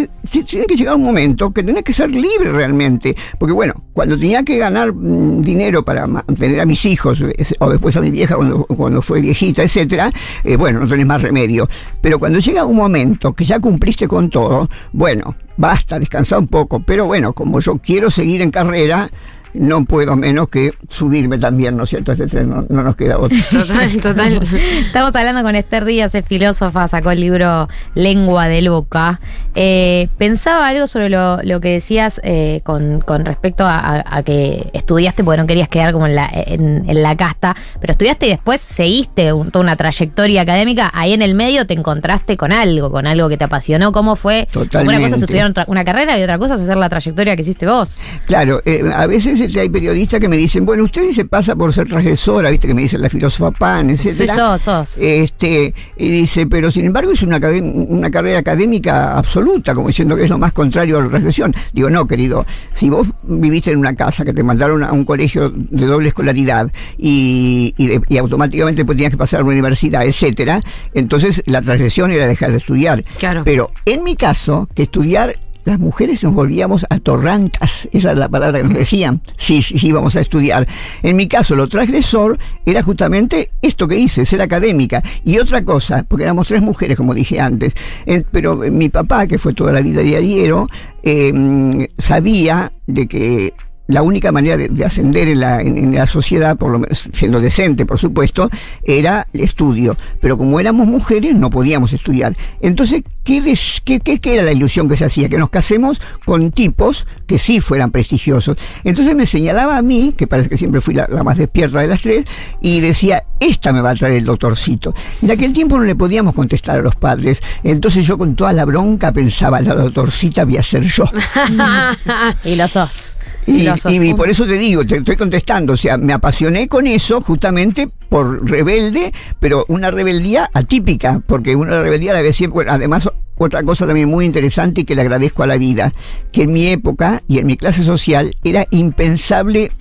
tiene que llegar un momento que tenés que ser libre realmente. Porque bueno, cuando tenía que ganar mm, dinero para mantener a mis hijos, o después a mi vieja cuando, cuando fue viejita, etcétera, eh, bueno, no tenés más remedio. Pero cuando llega un momento que ya cumpliste con todo, bueno, basta, descansa un poco. Pero bueno, como yo quiero seguir en carrera, no puedo menos que subirme también, ¿no es cierto? a Este tren no, no nos queda otro. Total, total. Estamos hablando con Esther Díaz, es filósofa, sacó el libro Lengua de Loca. Eh, pensaba algo sobre lo, lo que decías eh, con, con respecto a, a- a que estudiaste porque no querías quedar como en la, en, en la casta, pero estudiaste y después seguiste un- toda una trayectoria académica. Ahí en el medio te encontraste con algo, con algo que te apasionó. ¿Cómo fue? Una cosa Totalmente. es estudiar una carrera y otra cosa es hacer la trayectoria que hiciste vos. Claro, eh, a veces hay periodistas que me dicen, bueno, usted se pasa por ser transgresora, viste que me dicen la filósofa Pan, etcétera. Sí, sos, sos. Este, y dice, pero sin embargo es una, una carrera académica absoluta, como diciendo que es lo más contrario a la transgresión. Digo, no, querido, si vos viviste en una casa que te mandaron a un colegio de doble escolaridad y, y, automáticamente después tenías que pasar a la universidad, etcétera, entonces la transgresión era dejar de estudiar. Claro. Pero en mi caso, que estudiar las mujeres nos volvíamos atorrantas, esa es la palabra que nos decían, sí, sí, íbamos a estudiar. En mi caso, lo transgresor era justamente esto que hice, ser académica. Y otra cosa, porque éramos tres mujeres, como dije antes, eh, pero mi papá, que fue toda la vida diariero, eh, sabía de que la única manera de, de ascender en la, en, en la sociedad, por lo menos siendo decente, por supuesto, era el estudio. Pero como éramos mujeres, no podíamos estudiar. Entonces, ¿qué, des- qué, qué- qué era la ilusión que se hacía? Que nos casemos con tipos que sí fueran prestigiosos. Entonces me señalaba a mí, que parece que siempre fui la, la más despierta de las tres, y decía, esta me va a traer el doctorcito. En aquel tiempo no le podíamos contestar a los padres. Entonces yo con toda la bronca pensaba, la doctorcita voy a ser yo. y lo sos. Y, lo y- y por eso te digo, te estoy contestando, o sea, me apasioné con eso justamente por rebelde, pero una rebeldía atípica, porque una rebeldía la que siempre, bueno, además otra cosa también muy interesante y que le agradezco a la vida, que en mi época y en mi clase social era impensable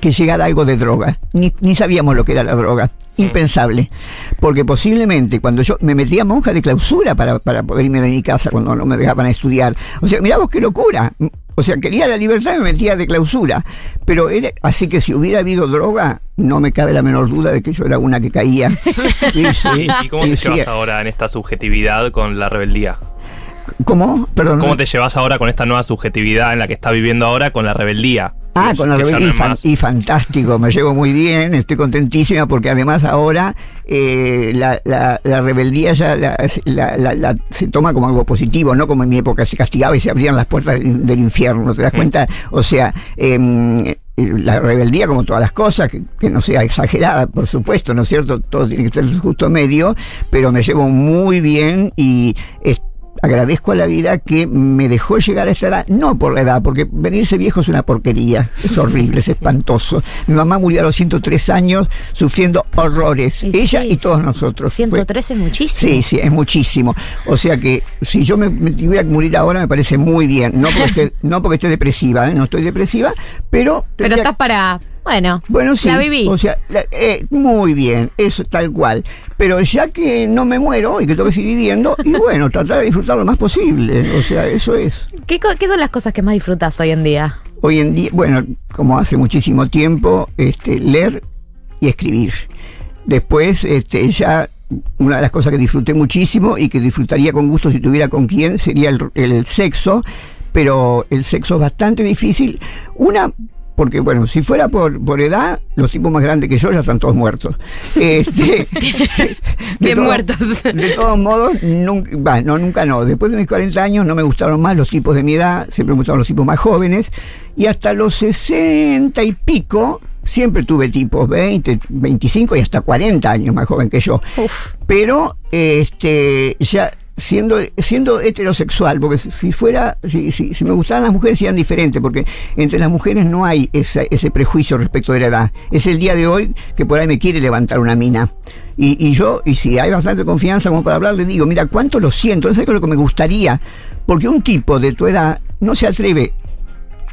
que llegara algo de droga. Ni, ni sabíamos lo que era la droga. Impensable. Porque posiblemente cuando yo me metía monja de clausura para, para poder irme de mi casa cuando no me dejaban estudiar. O sea, mirá vos qué locura. O sea, quería la libertad y me metía de clausura. Pero era, así que si hubiera habido droga, no me cabe la menor duda de que yo era una que caía. Sí, sí. ¿Y cómo te Y sí, llevas ahora en esta subjetividad con la rebeldía? ¿Cómo? Perdón. ¿Cómo te llevas ahora con esta nueva subjetividad en la que estás viviendo ahora con la rebeldía? Ah, con la Y, fan- y fantástico, me llevo muy bien, estoy contentísima porque además ahora eh, la, la- la rebeldía ya la- se toma como algo positivo, no como en mi época se castigaba y se abrían las puertas del, infierno, ¿te das cuenta? O sea, em, la rebeldía, como todas las cosas, que, que no sea exagerada, por supuesto, ¿no es cierto? Todo tiene que estar en su justo medio, pero me llevo muy bien y es- agradezco a la vida que me dejó llegar a esta edad, no por la edad, porque venirse viejo es una porquería, es horrible, es espantoso. Mi mamá murió a los 103 años sufriendo horrores, Y ella sí, y todos nosotros. Fue- 103 es muchísimo. Sí, sí, es muchísimo. O sea que si yo me, me tuviera que morir ahora me parece muy bien. No porque esté, no porque esté depresiva, ¿eh? no estoy depresiva, pero... Pero estás para. Bueno, bueno, sí. la viví. O sea, la- eh, muy bien, eso tal cual. Pero ya que no me muero y que tengo que seguir viviendo, y bueno, tratar de disfrutar lo más posible. O sea, eso es. ¿Qué, qué son las cosas que más disfrutas hoy en día? Hoy en día, bueno, como hace muchísimo tiempo, este, leer y escribir. Después, este, ya una de las cosas que disfruté muchísimo y que disfrutaría con gusto si tuviera con quién sería el, el sexo, pero el sexo es bastante difícil. Una porque bueno, si fuera por, por edad, los tipos más grandes que yo ya están todos muertos. Este, de Bien muertos. De todos modos, nunca, no, nunca no. Después de mis 40 años no me gustaron más los tipos de mi edad, siempre me gustaron los tipos más jóvenes. Y hasta los 60 y pico, siempre tuve tipos 20, 25 y hasta 40 años más joven que yo. Pero, este, ya siendo, siendo heterosexual, porque si, fuera, si, si- si me gustaban las mujeres serían diferentes, porque entre las mujeres no hay esa- ese prejuicio respecto de la edad. Es el día de hoy que por ahí me quiere levantar una mina. Y, y yo, y si hay bastante confianza como para hablar, le digo, mira, cuánto lo siento, eso es lo que me gustaría, porque un tipo de tu edad no se atreve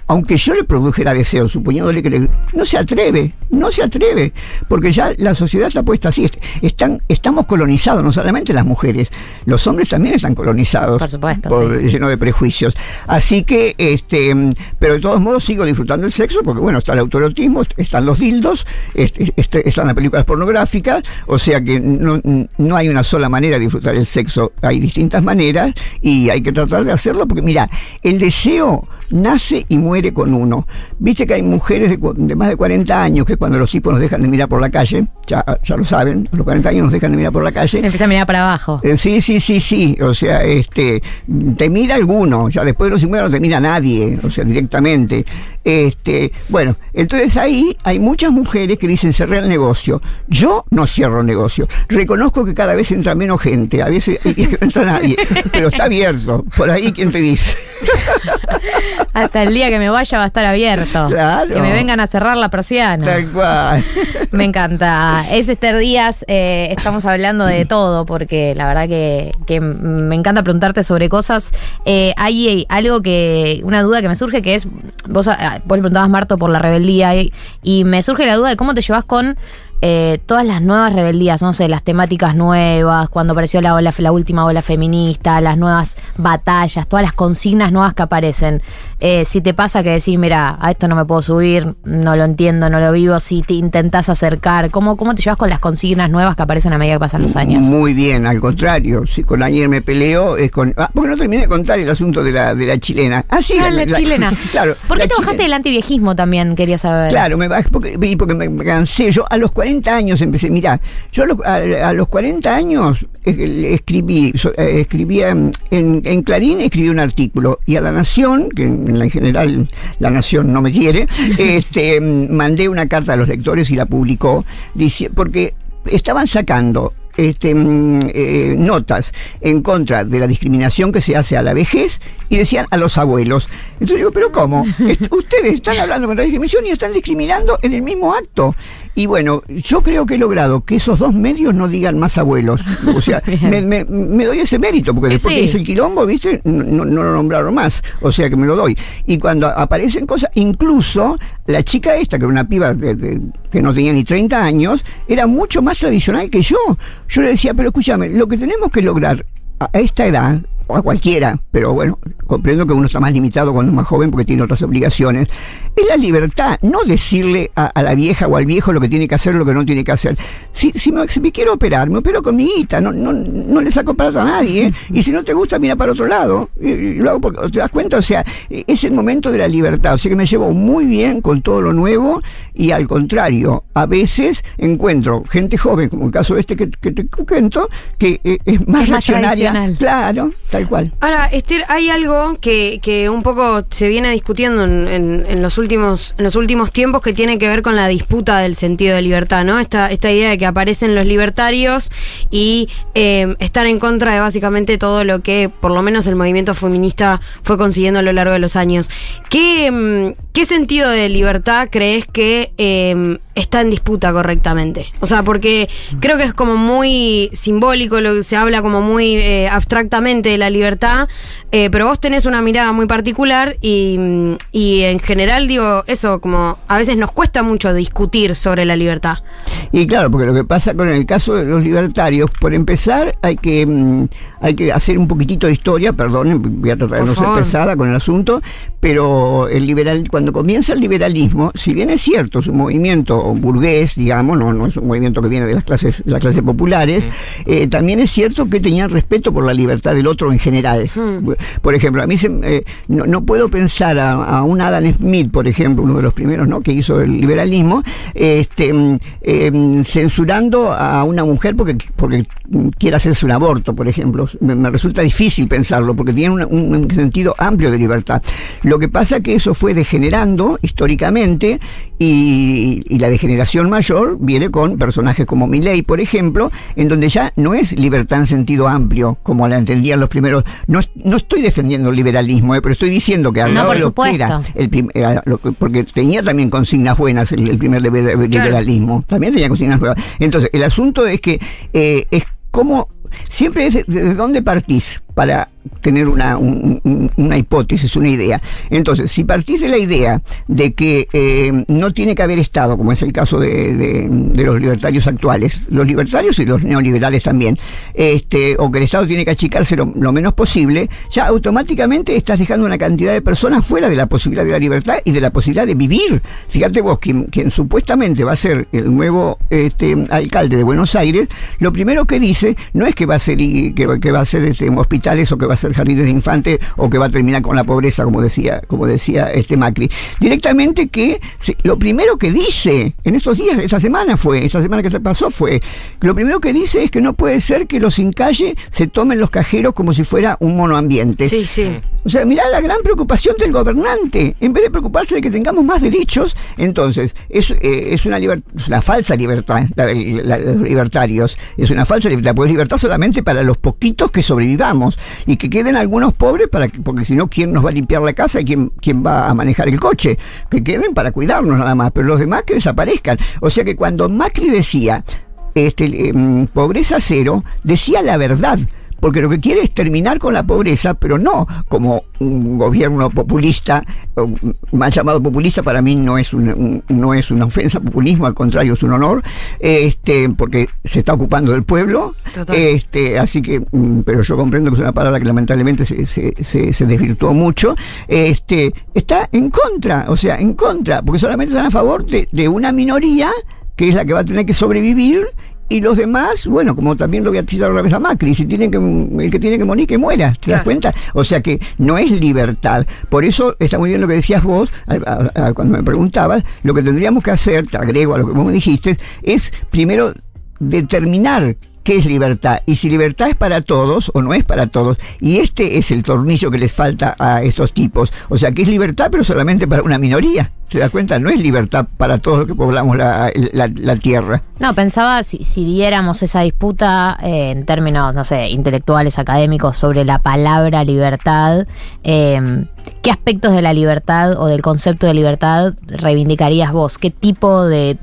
aunque yo le produjera deseo, suponiéndole que le, no se atreve, no se atreve, porque ya la sociedad está puesta así. Est- Están, estamos colonizados, no solamente las mujeres, los hombres también están colonizados. Por supuesto, por- sí. lleno de prejuicios. Así que, este, pero de todos modos sigo disfrutando el sexo, porque bueno, está el autoerotismo, est- están los dildos, este, este, están las películas pornográficas, o sea que no, no hay una sola manera de disfrutar el sexo, hay distintas maneras y hay que tratar de hacerlo, porque mira, el deseo nace y muere con uno. Viste que hay mujeres de, de más de 40 años que cuando los tipos nos dejan de mirar por la calle, ya, ya lo saben, a los 40 años nos dejan de mirar por la calle. Empieza a mirar para abajo. Eh, Sí, sí, sí, sí. O sea, este, te mira alguno, ya después de los 50 no te mira nadie, o sea, directamente. Este, bueno, entonces ahí hay muchas mujeres que dicen cerrar el negocio. Yo no cierro el negocio. Reconozco que cada vez entra menos gente, a veces no entra nadie, pero está abierto. Por ahí, ¿quién te dice? Hasta el día que me vaya va a estar abierto. Claro. Que me vengan a cerrar la persiana. Tal cual. Me encanta. Es Esther Díaz, eh, estamos hablando de todo, porque la verdad que, que me encanta preguntarte sobre cosas. Eh, hay algo que, una duda que me surge que es, vos, ah, vos le preguntabas Marto por la rebeldía y, y me surge la duda de cómo te llevas con eh, todas las nuevas rebeldías, no sé, las temáticas nuevas, cuando apareció la, ola, la última ola feminista, las nuevas batallas, todas las consignas nuevas que aparecen. Eh, si te pasa que decís, mira, a esto no me puedo subir, no lo entiendo, no lo vivo, si te intentás acercar, ¿cómo, cómo te llevas con las consignas nuevas que aparecen a medida que pasan los años? Muy bien, al contrario. Si con ayer me peleo, es con. Ah, porque no terminé de contar el asunto de la, de la chilena. Ah, sí, Ah, la, chilena. claro. ¿Por qué te bajaste del antiviejismo también? Quería saber. Claro, me bajé porque, porque me, me cansé. Yo a los 40 años empecé, mirá, yo a los, a- a los 40 años eh, escribí, eh, escribía en, en Clarín, escribí un artículo y a La Nación, que en, general La Nación no me quiere, este, mm, mandé una carta a los lectores y la publicó, dici- porque estaban sacando este, mm, eh, notas en contra de la discriminación que se hace a la vejez y decían a los abuelos. Entonces digo, ¿pero cómo? Est- Ustedes están hablando contra la discriminación y están discriminando en el mismo acto. Y bueno, yo creo que he logrado que esos dos medios no digan más abuelos. O sea, me, me- me doy ese mérito, porque después Sí. que hice el quilombo, ¿viste? No, no lo nombraron más. O sea que me lo doy. Y cuando aparecen cosas, incluso la chica esta, que era una piba de- de- que no tenía ni 30 años, era mucho más tradicional que yo. Yo le decía, pero escúchame, lo que tenemos que lograr a a esta edad, o a cualquiera, pero bueno, comprendo que uno está más limitado cuando es más joven porque tiene otras obligaciones, es la libertad, no decirle a, a la vieja o al viejo lo que tiene que hacer o lo que no tiene que hacer. Si, si, me, si me quiero operar, me opero con mi hija, no, no, no le saco plata a nadie, ¿eh? y si no te gusta, mira para otro lado. Y, y lo hago porque, ¿te das cuenta? O sea, es el momento de la libertad, o sea que me llevo muy bien con todo lo nuevo y al contrario, a veces encuentro gente joven, como el caso este que, que te cuento, que eh, es más Es más tradicional. Claro, cual. Ahora, Esther, hay algo que, que un poco se viene discutiendo en, en- los últimos, los últimos tiempos que tiene que ver con la disputa del sentido de libertad, ¿no? Esta, esta idea de que aparecen los libertarios y eh, están en contra de básicamente todo lo que, por lo menos, el movimiento feminista fue consiguiendo a lo largo de los años. ¿Qué, mm, qué sentido de libertad crees que eh, está en disputa correctamente? O sea, porque creo que es como muy simbólico, lo que se habla como muy eh, abstractamente de la libertad, eh, pero vos tenés una mirada muy particular y, y en general digo eso, como a veces nos cuesta mucho discutir sobre la libertad. Y claro, porque lo que pasa con el caso de los libertarios, por empezar, hay que mm, hay que hacer un poquitito de historia, perdón, voy a tratar de no ser pesada con el asunto, pero el liberal, cuando cuando comienza el liberalismo, si bien es cierto, es un movimiento burgués, digamos, no, no es un movimiento que viene de las clases, las clases populares, eh, también es cierto que tenían respeto por la libertad del otro en general. Por ejemplo, a mí se- eh, no, no puedo pensar a, a un Adam Smith, por ejemplo, uno de los primeros ¿no? que hizo el liberalismo, este, mm, eh, censurando a una mujer porque, porque quiere hacerse un aborto, por ejemplo. Me, me resulta difícil pensarlo porque tiene un, un sentido amplio de libertad. Lo que pasa que eso fue degenerando históricamente y, y la degeneración mayor viene con personajes como Milley, por ejemplo, en donde ya no es libertad en sentido amplio, como la entendían los primeros. No, no estoy defendiendo el liberalismo, eh, pero estoy diciendo que No, hablaba por de lo el prim- eh, lo que- porque tenía también consignas buenas el, el primer liber- liberalismo, también tenía consignas buenas. Entonces, el asunto es que eh, es como siempre es de- desde dónde partís para tener una, un- un- una hipótesis, una idea. Entonces, si partís de la idea de que eh, no tiene que haber Estado, como es el caso de, de- los libertarios actuales, los libertarios y los neoliberales también, este, o que el Estado tiene que achicarse lo, menos posible, ya automáticamente estás dejando una cantidad de personas fuera de la posibilidad de la libertad y de la posibilidad de vivir. Fíjate vos, quien, supuestamente va a ser el nuevo este, alcalde de Buenos Aires, lo primero que dice no es que va a ser que, que va a ser este, hospitales o que va a ser jardines de infantes o que va a terminar con la pobreza, como decía, como decía este Macri. Directamente que lo primero que dice en estos días, esta semana fue, esta semana que se pasó fue, lo primero que dice es que no puede ser que los sin calle se tomen los cajeros como si fuera un monoambiente. Sí, sí. O sea, mirá la gran preocupación del gobernante. En vez de preocuparse de que tengamos más derechos, entonces es, eh, es, una, es una falsa libertad, la, la- los libertarios. Es una falsa libertad. Pues libertad solamente para los poquitos que sobrevivamos y que queden algunos pobres, para que- porque si no, ¿quién nos va a limpiar la casa y quién, quién va a manejar el coche? Que queden para cuidarnos nada más, pero los demás que desaparezcan. O sea que cuando Macri decía este, em, pobreza cero, decía la verdad. Porque lo que quiere es terminar con la pobreza, pero no como un gobierno populista, mal llamado populista, para mí no es un- un- no es una ofensa populismo, al contrario, es un honor, este, porque se está ocupando del pueblo, Total. este, así que, mm, pero yo comprendo que es una palabra que lamentablemente se, se, se- se desvirtuó mucho, este, está en contra, o sea, en contra, porque solamente están a favor de, de una minoría que es la que va a tener que sobrevivir y los demás, bueno, como también lo voy a citar otra vez a Macri, si tienen que, el que tiene que morir, que muera, ¿te das cuenta? O sea que no es libertad. Por eso está muy bien lo que decías vos, a- a- a- cuando me preguntabas, lo que tendríamos que hacer, te agrego a lo que vos me dijiste, es primero determinar qué es libertad y si libertad es para todos o no es para todos. Y este es el tornillo que les falta a estos tipos. O sea, que es libertad pero solamente para una minoría. ¿Se da cuenta? No es libertad para todos los que poblamos la, la- la tierra. No, pensaba si, si diéramos esa disputa eh, en términos, no sé, intelectuales, académicos, sobre la palabra libertad, eh, ¿qué aspectos de la libertad o del concepto de libertad reivindicarías vos? ¿Qué tipo de,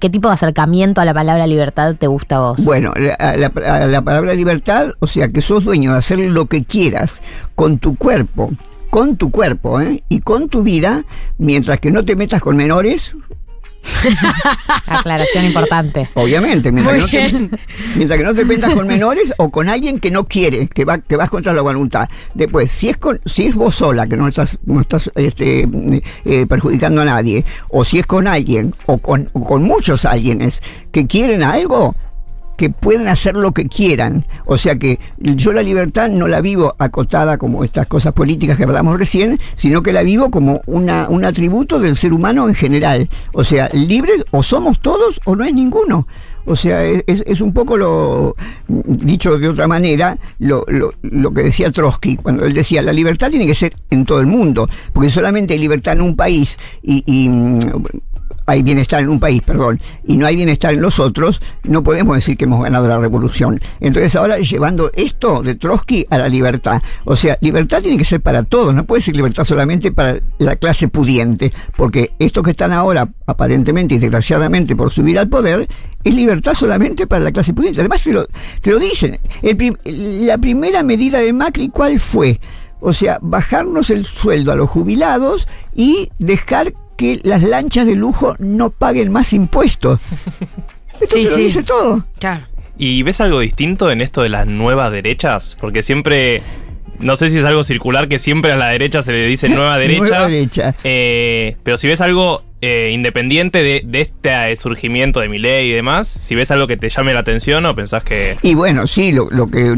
qué tipo de acercamiento a la palabra libertad te gusta a vos? Bueno, la, la- la palabra libertad, o sea, que sos dueño de hacer lo que quieras con tu cuerpo, con tu cuerpo ¿eh? y con tu vida, mientras que no te metas con menores, Aclaración importante. obviamente, mientras, Muy que no, te, mientras que no te metas con menores o con alguien que no quiere, que va que vas contra la voluntad. Después, si es con, si es vos sola, que no estás, no estás este, eh, perjudicando a nadie, o si es con alguien, o con, o con muchos alguienes que quieren algo, que pueden hacer lo que quieran. O sea que yo la libertad no la vivo acotada como estas cosas políticas que hablamos recién, sino que la vivo como una, un atributo del ser humano en general. O sea, libres o somos todos o no es ninguno. O sea, es, es- un poco lo, dicho de otra manera, lo, lo, lo que decía Trotsky, cuando él decía, la libertad tiene que ser en todo el mundo, porque solamente hay libertad en un país y, y, mm, hay bienestar en un país, perdón, y no hay bienestar en los otros, no podemos decir que hemos ganado la revolución. Entonces ahora llevando esto de Trotsky a la libertad. O sea, libertad tiene que ser para todos, no puede ser libertad solamente para la clase pudiente, porque estos que están ahora aparentemente y desgraciadamente por subir al poder, es libertad solamente para la clase pudiente. Además te lo, te lo dicen. La primera medida de Macri, ¿cuál fue? O sea, bajarnos el sueldo a los jubilados y dejar que las lanchas de lujo no paguen más impuestos. Esto Sí, lo sí. dice todo. Claro. ¿Y ves algo distinto en esto de las nuevas derechas? Porque siempre no sé si es algo circular que siempre a la derecha se le dice nueva derecha. Nueva derecha. Eh, pero si ves algo eh, independiente de, de este surgimiento de Milei y demás, si ves algo que te llame la atención o pensás que... Y bueno, sí, lo, lo que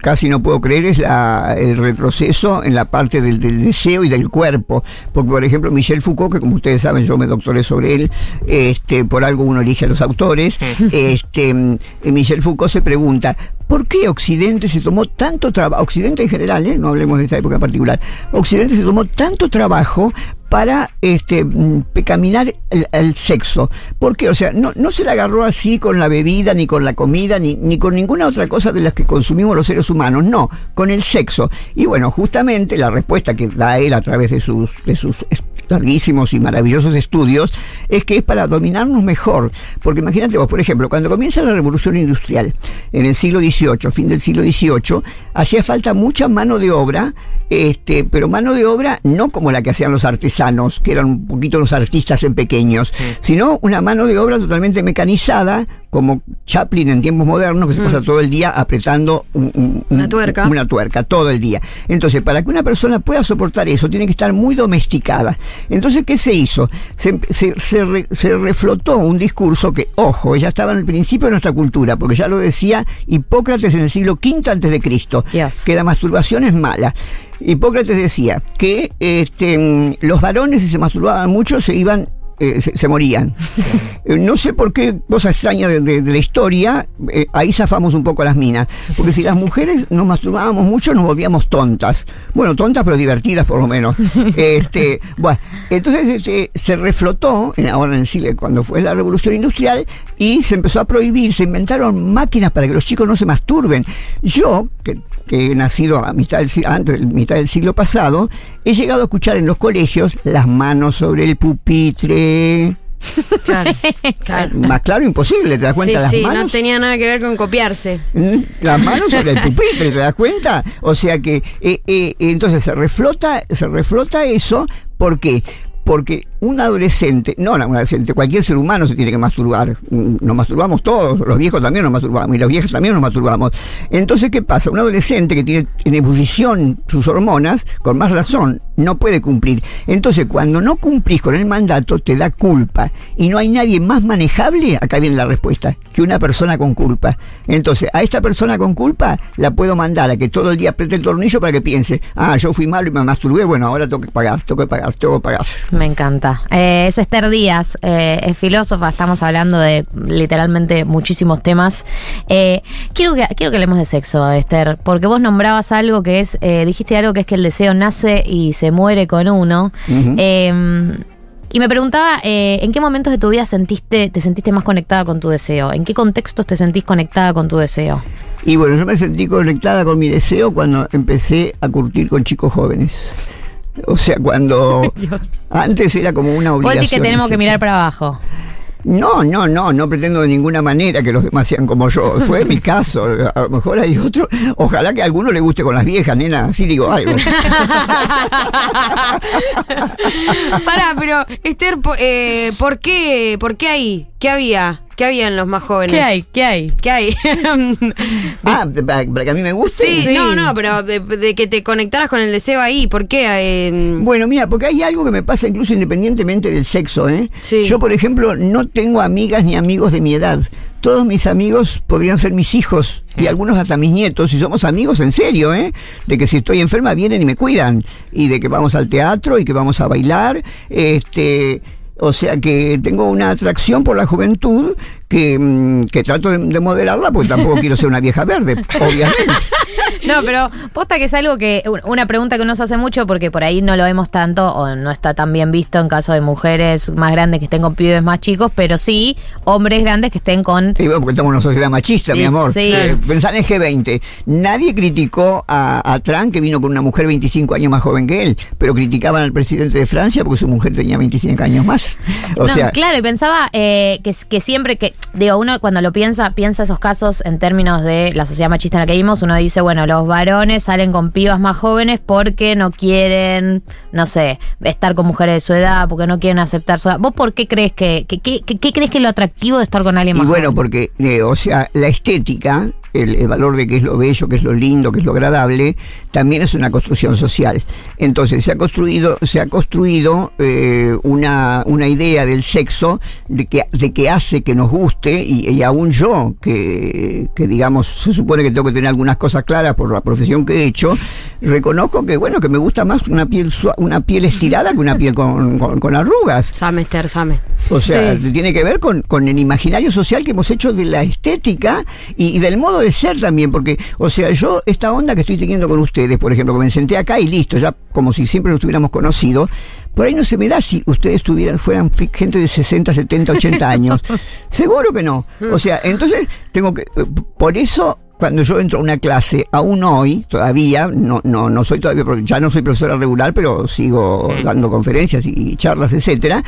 casi no puedo creer es la- el retroceso en la parte del, del deseo y del cuerpo. Porque, por ejemplo, Michel Foucault, que como ustedes saben, yo me doctoré sobre él, este, por algo uno elige a los autores, este, mm, Michel Foucault se pregunta, ¿por qué Occidente se tomó tanto trabajo, Occidente en general, ¿eh? no hablemos de esta época en particular, Occidente se tomó tanto trabajo para este mm, pecaminar el, el sexo. ¿Por qué? O sea, no, no se la agarró así con la bebida, ni con la comida, ni, ni con ninguna otra cosa de las que consumimos los seres humanos, no, con el sexo. Y bueno, justamente la respuesta que da él a través de sus, de sus larguísimos y maravillosos estudios es que es para dominarnos mejor. Porque imagínate vos, por ejemplo, cuando comienza la revolución industrial en el siglo XVIII, fin del siglo XVIII, hacía falta mucha mano de obra, este, pero mano de obra no como la que hacían los artesanos, que eran un poquito los artistas en pequeños, sino una mano de obra totalmente mecanizada, como Chaplin en tiempos modernos, que se pasa todo el día apretando un- un- un- Una tuerca. una tuerca todo el día. Entonces, para que una persona pueda soportar eso, tiene que estar muy domesticada. Entonces, ¿qué se hizo? Se, se- se re- se reflotó un discurso que, ojo, ya estaba en el principio de nuestra cultura, porque ya lo decía Hipócrates en el siglo V antes de Cristo, que la masturbación es mala. Hipócrates decía que este, mm, los varones, si se masturbaban mucho, se iban eh, se, se morían. Eh, no sé por qué, cosa extraña de, de- de la historia, eh, ahí zafamos un poco las minas. Porque si las mujeres nos masturbábamos mucho, nos volvíamos tontas. Bueno, tontas, pero divertidas por lo menos. este, bueno, entonces este, se reflotó, en- ahora en siglo, cuando fue la revolución industrial, y se empezó a prohibir, se inventaron máquinas para que los chicos no se masturben. Yo, que, que he nacido a mitad del, antes, mitad del siglo pasado, he llegado a escuchar en los colegios las manos sobre el pupitre. Claro, claro. Más claro, imposible, ¿te das cuenta? Sí, las sí, manos no tenía nada que ver con copiarse. Mm, Las manos sobre el pupitre, ¿te das cuenta? O sea que eh, eh, entonces se reflota, se reflota eso, ¿por qué? Porque un adolescente, no un adolescente, cualquier ser humano se tiene que masturbar. Mm, Nos masturbamos todos, los viejos también nos masturbamos, y las viejas también nos masturbamos. Entonces, ¿qué pasa? Un adolescente que tiene en ebullición sus hormonas, con más razón, no puede cumplir. Entonces, cuando no cumplís con el mandato, te da culpa. Y no hay nadie más manejable, acá viene la respuesta, que una persona con culpa. Entonces, a esta persona con culpa la puedo mandar a que todo el día apriete el tornillo para que piense, ah, yo fui malo y me masturbé, bueno, ahora tengo que pagar, tengo que pagar, tengo que pagar. Me encanta. Eh, es Esther Díaz, eh, es filósofa, estamos hablando de literalmente muchísimos temas. Eh, quiero, que, quiero que hablemos de sexo, Esther, porque vos nombrabas algo que es, dijiste algo que es que el deseo nace y se muere con uno. Y me preguntaba, ¿en qué momentos de tu vida sentiste, te sentiste más conectada con tu deseo? ¿En qué contextos te sentís conectada con tu deseo? Y bueno, yo me sentí conectada con mi deseo cuando empecé a curtir con chicos jóvenes. O sea, cuando antes era como una Vos obligación. decís que tenemos que mirar para abajo. No, no, no, no pretendo de ninguna manera que los demás sean como yo. Fue mi caso. A lo mejor hay otro. Ojalá que a alguno le guste con las viejas, nena. Así digo algo. Pará, pero Esther, eh, ¿por qué? ¿Por qué ahí? ¿Qué había? ¿Qué había en los más jóvenes? ¿Qué hay? ¿Qué hay? ¿Qué hay? ah, para, para que a mí me guste. Sí, no, no, pero de, de que te conectaras con el deseo ahí, ¿por qué? Eh, Bueno, mira, porque hay algo que me pasa incluso independientemente del sexo, ¿eh? Sí. Yo, por ejemplo, no tengo amigas ni amigos de mi edad. Todos mis amigos podrían ser mis hijos y algunos hasta mis nietos, y somos amigos en serio, ¿eh? De que si estoy enferma vienen y me cuidan, y de que vamos al teatro y que vamos a bailar, este... O sea que tengo una atracción por la juventud que, mm, que trato de, de moderarla porque tampoco quiero ser una vieja verde, obviamente. No, pero posta que es algo que, una pregunta que uno se hace mucho porque por ahí no lo vemos tanto o no está tan bien visto en caso de mujeres más grandes que estén con pibes más chicos, pero sí hombres grandes que estén con... Y bueno, porque estamos en una sociedad machista, Sí, mi amor. sí. Eh, pensá en el G20. Nadie criticó a, a Trump, que vino con una mujer 25 años más joven que él, pero criticaban al presidente de Francia porque su mujer tenía 25 años más. O no, sea, claro, y pensaba eh, que, que siempre que, digo, uno cuando lo piensa, piensa esos casos en términos de la sociedad machista en la que vivimos, uno dice, bueno, los varones salen con pibas más jóvenes porque no quieren, no sé, estar con mujeres de su edad, porque no quieren aceptar su edad. ¿Vos por qué crees que, qué crees que es lo atractivo de estar con alguien y más bueno, joven? porque, eh, o sea, la estética el, el valor de qué es lo bello, qué es lo lindo, qué es lo agradable, también es una construcción social. Entonces se ha construido, se ha construido eh, una, una idea del sexo de que, de que hace que nos guste, y, y aún yo, que, que digamos, se supone que tengo que tener algunas cosas claras por la profesión que he hecho, reconozco que bueno, que me gusta más una piel una piel estirada que una piel con, con- con arrugas. Same, Esther, same. O sea, Sí. tiene que ver con, con el imaginario social que hemos hecho de la estética y, y del modo de ser también, porque, o sea, yo esta onda que estoy teniendo con ustedes, por ejemplo, que me senté acá y listo, ya como si siempre nos hubiéramos conocido, por ahí no se me da si ustedes tuvieran, fueran gente de 60, 70, 80 años. Seguro que no. O sea, entonces tengo que, por eso cuando yo entro a una clase, aún hoy, todavía, no, no, no soy todavía, pro- ya no soy profesora regular, pero sigo dando conferencias y charlas, etcétera,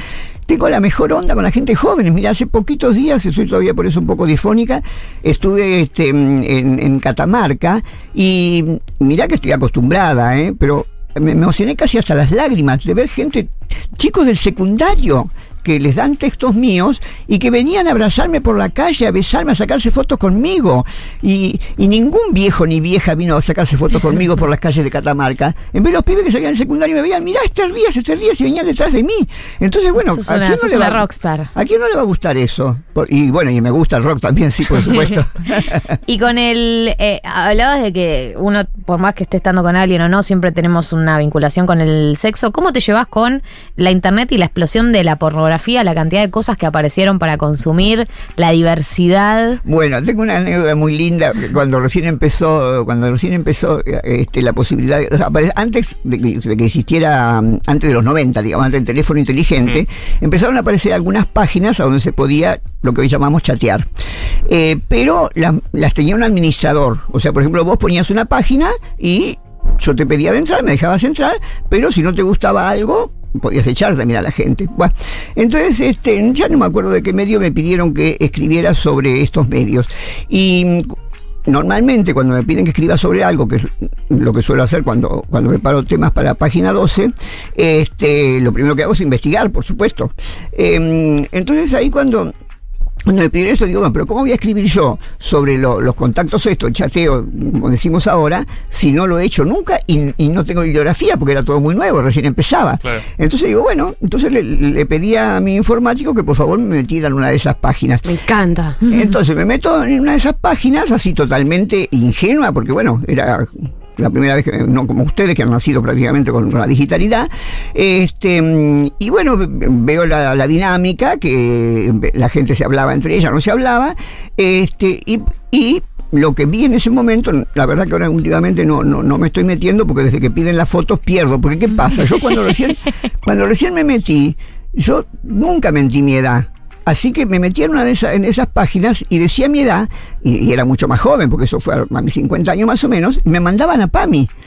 tengo la mejor onda con la gente joven. Mira, hace poquitos días, estoy todavía por eso un poco difónica, estuve este, en, en Catamarca y mira que estoy acostumbrada, ¿eh? pero me me emocioné casi hasta las lágrimas de ver gente, chicos del secundario, que les dan textos míos y que venían a abrazarme por la calle, a besarme, a sacarse fotos conmigo. Y, y ningún viejo ni vieja vino a sacarse fotos conmigo por las calles de Catamarca. En vez de los pibes que salían del secundario me veían, mirá, este Díaz, este Díaz, y venían detrás de mí. Entonces, bueno, Sos ¿a una- quién no le va- rockstar. ¿A quién no le va a gustar eso? Por- y bueno, y me gusta el rock también, sí, por supuesto. Y con el. Eh, hablabas de que uno, por más que esté estando con alguien o no, siempre tenemos una vinculación con el sexo. ¿Cómo te llevas con la internet y la explosión de la pornografía, la cantidad de cosas que aparecieron para consumir, la diversidad? Bueno, tengo una anécdota muy linda. Cuando recién empezó, cuando recién empezó este, la posibilidad, de- o sea, apare- antes de que, de que existiera, mm, antes de los 90, digamos, antes del teléfono inteligente, empezaron a aparecer algunas páginas a donde se podía lo que hoy llamamos chatear. Eh, pero las, las tenía un administrador. O sea, por ejemplo, vos ponías una página y yo te pedía de entrar, me dejabas entrar, pero si no te gustaba algo, podías echar también a la gente. Entonces, este, ya no me acuerdo de qué medio me pidieron que escribiera sobre estos medios. Y normalmente cuando me piden que escriba sobre algo, que es lo que suelo hacer cuando, cuando preparo temas para página 12, este, lo primero que hago es investigar, por supuesto. Em, entonces ahí cuando cuando me pidieron esto, digo, bueno, pero ¿cómo voy a escribir yo sobre lo- los contactos esto, el chateo, como decimos ahora, si no lo he hecho nunca y, y no tengo bibliografía porque era todo muy nuevo, recién empezaba? Entonces digo, bueno, entonces le, le pedí a mi informático que por favor me metiera en una de esas páginas. Me encanta. Entonces me meto en una de esas páginas así totalmente ingenua, porque bueno, era la primera vez que, no como ustedes que han nacido prácticamente con la digitalidad, este mm, y bueno, ve- veo la, la dinámica, que la gente se hablaba entre ella, no se hablaba, este, y, y lo que vi en ese momento, la verdad que ahora últimamente no, no, no me estoy metiendo porque desde que piden las fotos pierdo, porque ¿qué pasa? Yo cuando recién, cuando recién me metí, yo nunca mentí mi edad. Así que me metí en una de esas, en esas páginas y decía mi edad, y, y era mucho más joven, porque eso fue a, a mis 50 años más o menos, y me mandaban a PAMI.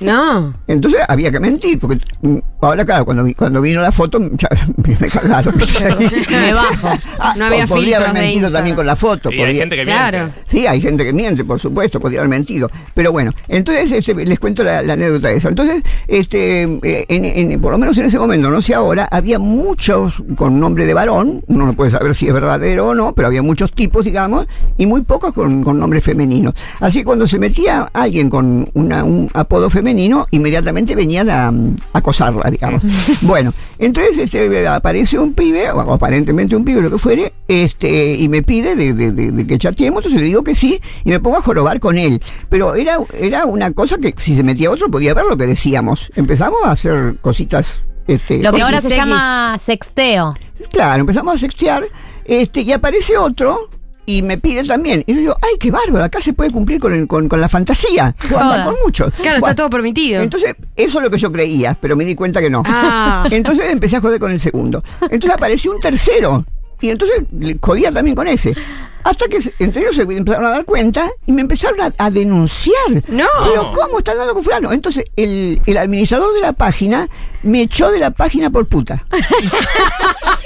No. Entonces había que mentir, porque mm, ahora, claro, cuando, vi- cuando vino la foto, ya me cagaron. Me bajo. No había O podría haber mentido también con la foto. Y hay gente que Claro. miente. Sí, hay gente que miente, por supuesto, podría haber mentido. Pero bueno, entonces este, les cuento la, la anécdota de eso. Entonces, este, eh, en, en- por lo menos en ese momento, no sé ahora, había muchos con nombre de varón, uno no puede saber si es verdadero o no, pero había muchos tipos, digamos, y muy pocos con, con nombre femenino. Así que cuando se metía alguien con una- un apodo femenino, inmediatamente venían a, a acosarla, digamos. bueno, entonces este, aparece un pibe, o aparentemente un pibe, lo que fuere, este, y me pide de, de- de- de que chateemos, entonces le digo que sí, y me pongo a jorobar con él. Pero era, era una cosa que si se metía otro podía ver lo que decíamos. Empezamos a hacer cositas. Este, Lo que ahora cosas- se llama sexteo. Claro, empezamos a sextear, este, y aparece otro y me pide también. Y yo digo, ay, qué bárbaro, acá se puede cumplir con, el- con, con la fantasía. Anda con muchos. Claro, está todo permitido. Entonces, eso es lo que yo creía, pero me di cuenta que no. Ah. Entonces empecé a joder con el segundo. Entonces apareció un tercero. Y entonces le jodía también con ese. Hasta que entre ellos se empezaron a dar cuenta y me empezaron a, a denunciar. No. Pero ¿cómo están dando con fulano? Entonces el, el administrador de la página me echó de la página por puta.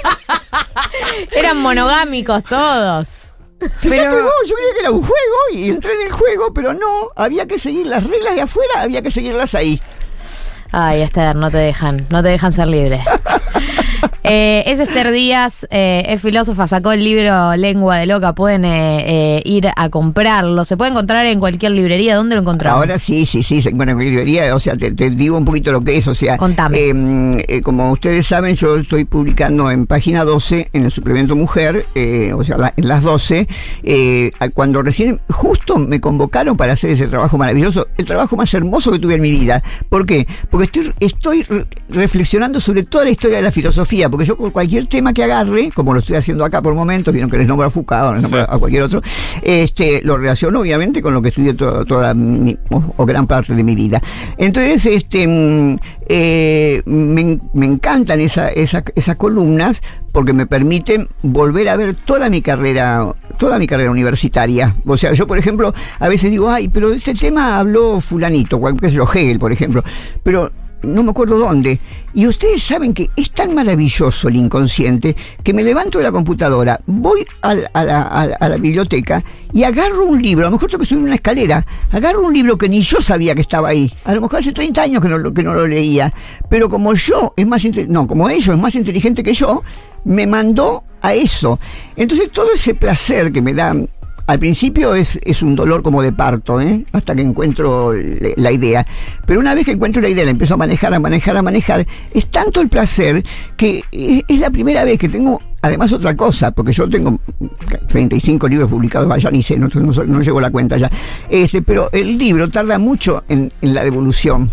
Eran monogámicos todos. Fíjate vos, yo creía que era un juego y entré en el juego, pero no, había que seguir las reglas de afuera, había que seguirlas ahí. Ay, Esther, no te dejan, no te dejan ser libre. Eh, es Esther Díaz, eh, es filósofa, sacó el libro Lengua de Loca. Pueden eh, eh, ir a comprarlo. Se puede encontrar en cualquier librería. ¿Dónde lo encontramos? Ahora sí, sí, sí, se encuentra en mi librería, o sea, te, te digo un poquito lo que es, o sea, eh, eh, como ustedes saben, yo estoy publicando en página 12, en el suplemento Mujer, o sea, la- en las 12, eh, a- cuando recién, justo me convocaron para hacer ese trabajo maravilloso, el trabajo más hermoso que tuve en mi vida. ¿Por qué? Porque estoy, estoy re- reflexionando sobre toda la historia de la filosofía, porque yo con cualquier tema que agarre, como lo estoy haciendo acá por momentos, vieron que les nombro a Foucault, les nombro a cualquier otro, este, lo relaciono obviamente con lo que estudié to- toda mi, o, o gran parte de mi vida. Entonces, este, mm, eh, me, me encantan esa- esa- esas columnas porque me permiten volver a ver toda mi carrera, toda mi carrera universitaria. O sea, yo, por ejemplo, a veces digo, ay, pero ese tema habló fulanito, cual- qué sé yo, Hegel, por ejemplo. Pero no me acuerdo dónde. Y ustedes saben que es tan maravilloso el inconsciente que me levanto de la computadora, voy a, la, biblioteca y agarro un libro, a lo mejor tengo que subir una escalera, agarro un libro que ni yo sabía que estaba ahí. A lo mejor hace 30 años que no, que no lo leía. Pero como yo es más no, como ellos es más inteligente que yo, me mandó a eso. Entonces todo ese placer que me da al principio es, es un dolor como de parto, ¿eh? hasta que encuentro la idea. Pero una vez que encuentro la idea, la empiezo a manejar, a manejar, a manejar, es tanto el placer que es, es la primera vez que tengo, además otra cosa, porque yo tengo 35 libros publicados, vaya ni sé, no, no, no llevo la cuenta ya. Este, pero el libro tarda mucho en, en la devolución.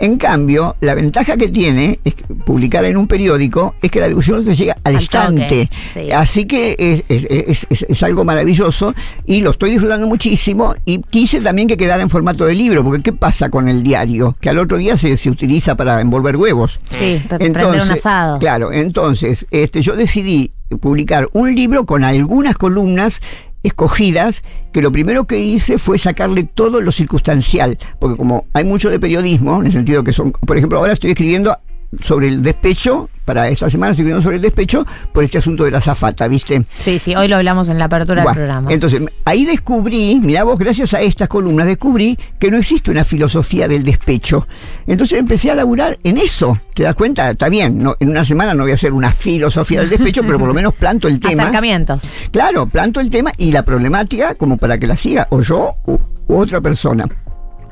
En cambio, la ventaja que tiene es que publicar en un periódico es que la devolución te llega al, Al instante. toque, sí. Así que es, es- es- es- es algo maravilloso y lo estoy disfrutando muchísimo y quise también que quedara en formato de libro, porque ¿qué pasa con el diario? Que al otro día se, se utiliza para envolver huevos. Sí, pre- prender un asado. Claro, entonces este, yo decidí publicar un libro con algunas columnas escogidas que lo primero que hice fue sacarle todo lo circunstancial, porque como hay mucho de periodismo, en el sentido que son, por ejemplo, ahora estoy escribiendo sobre el despecho, para esta semana estoy escribiendo sobre el despecho por este asunto de la zafata, ¿viste? Sí, sí, hoy lo hablamos en la apertura del programa. Entonces, ahí descubrí, mirá vos, gracias a estas columnas, descubrí que no existe una filosofía del despecho. Entonces empecé a laburar en eso. ¿Te das cuenta? Está bien, no, en una semana no voy a hacer una filosofía del despecho, pero por lo menos planto el tema. Acercamientos. Claro, planto el tema y la problemática como para que la siga o yo u otra persona.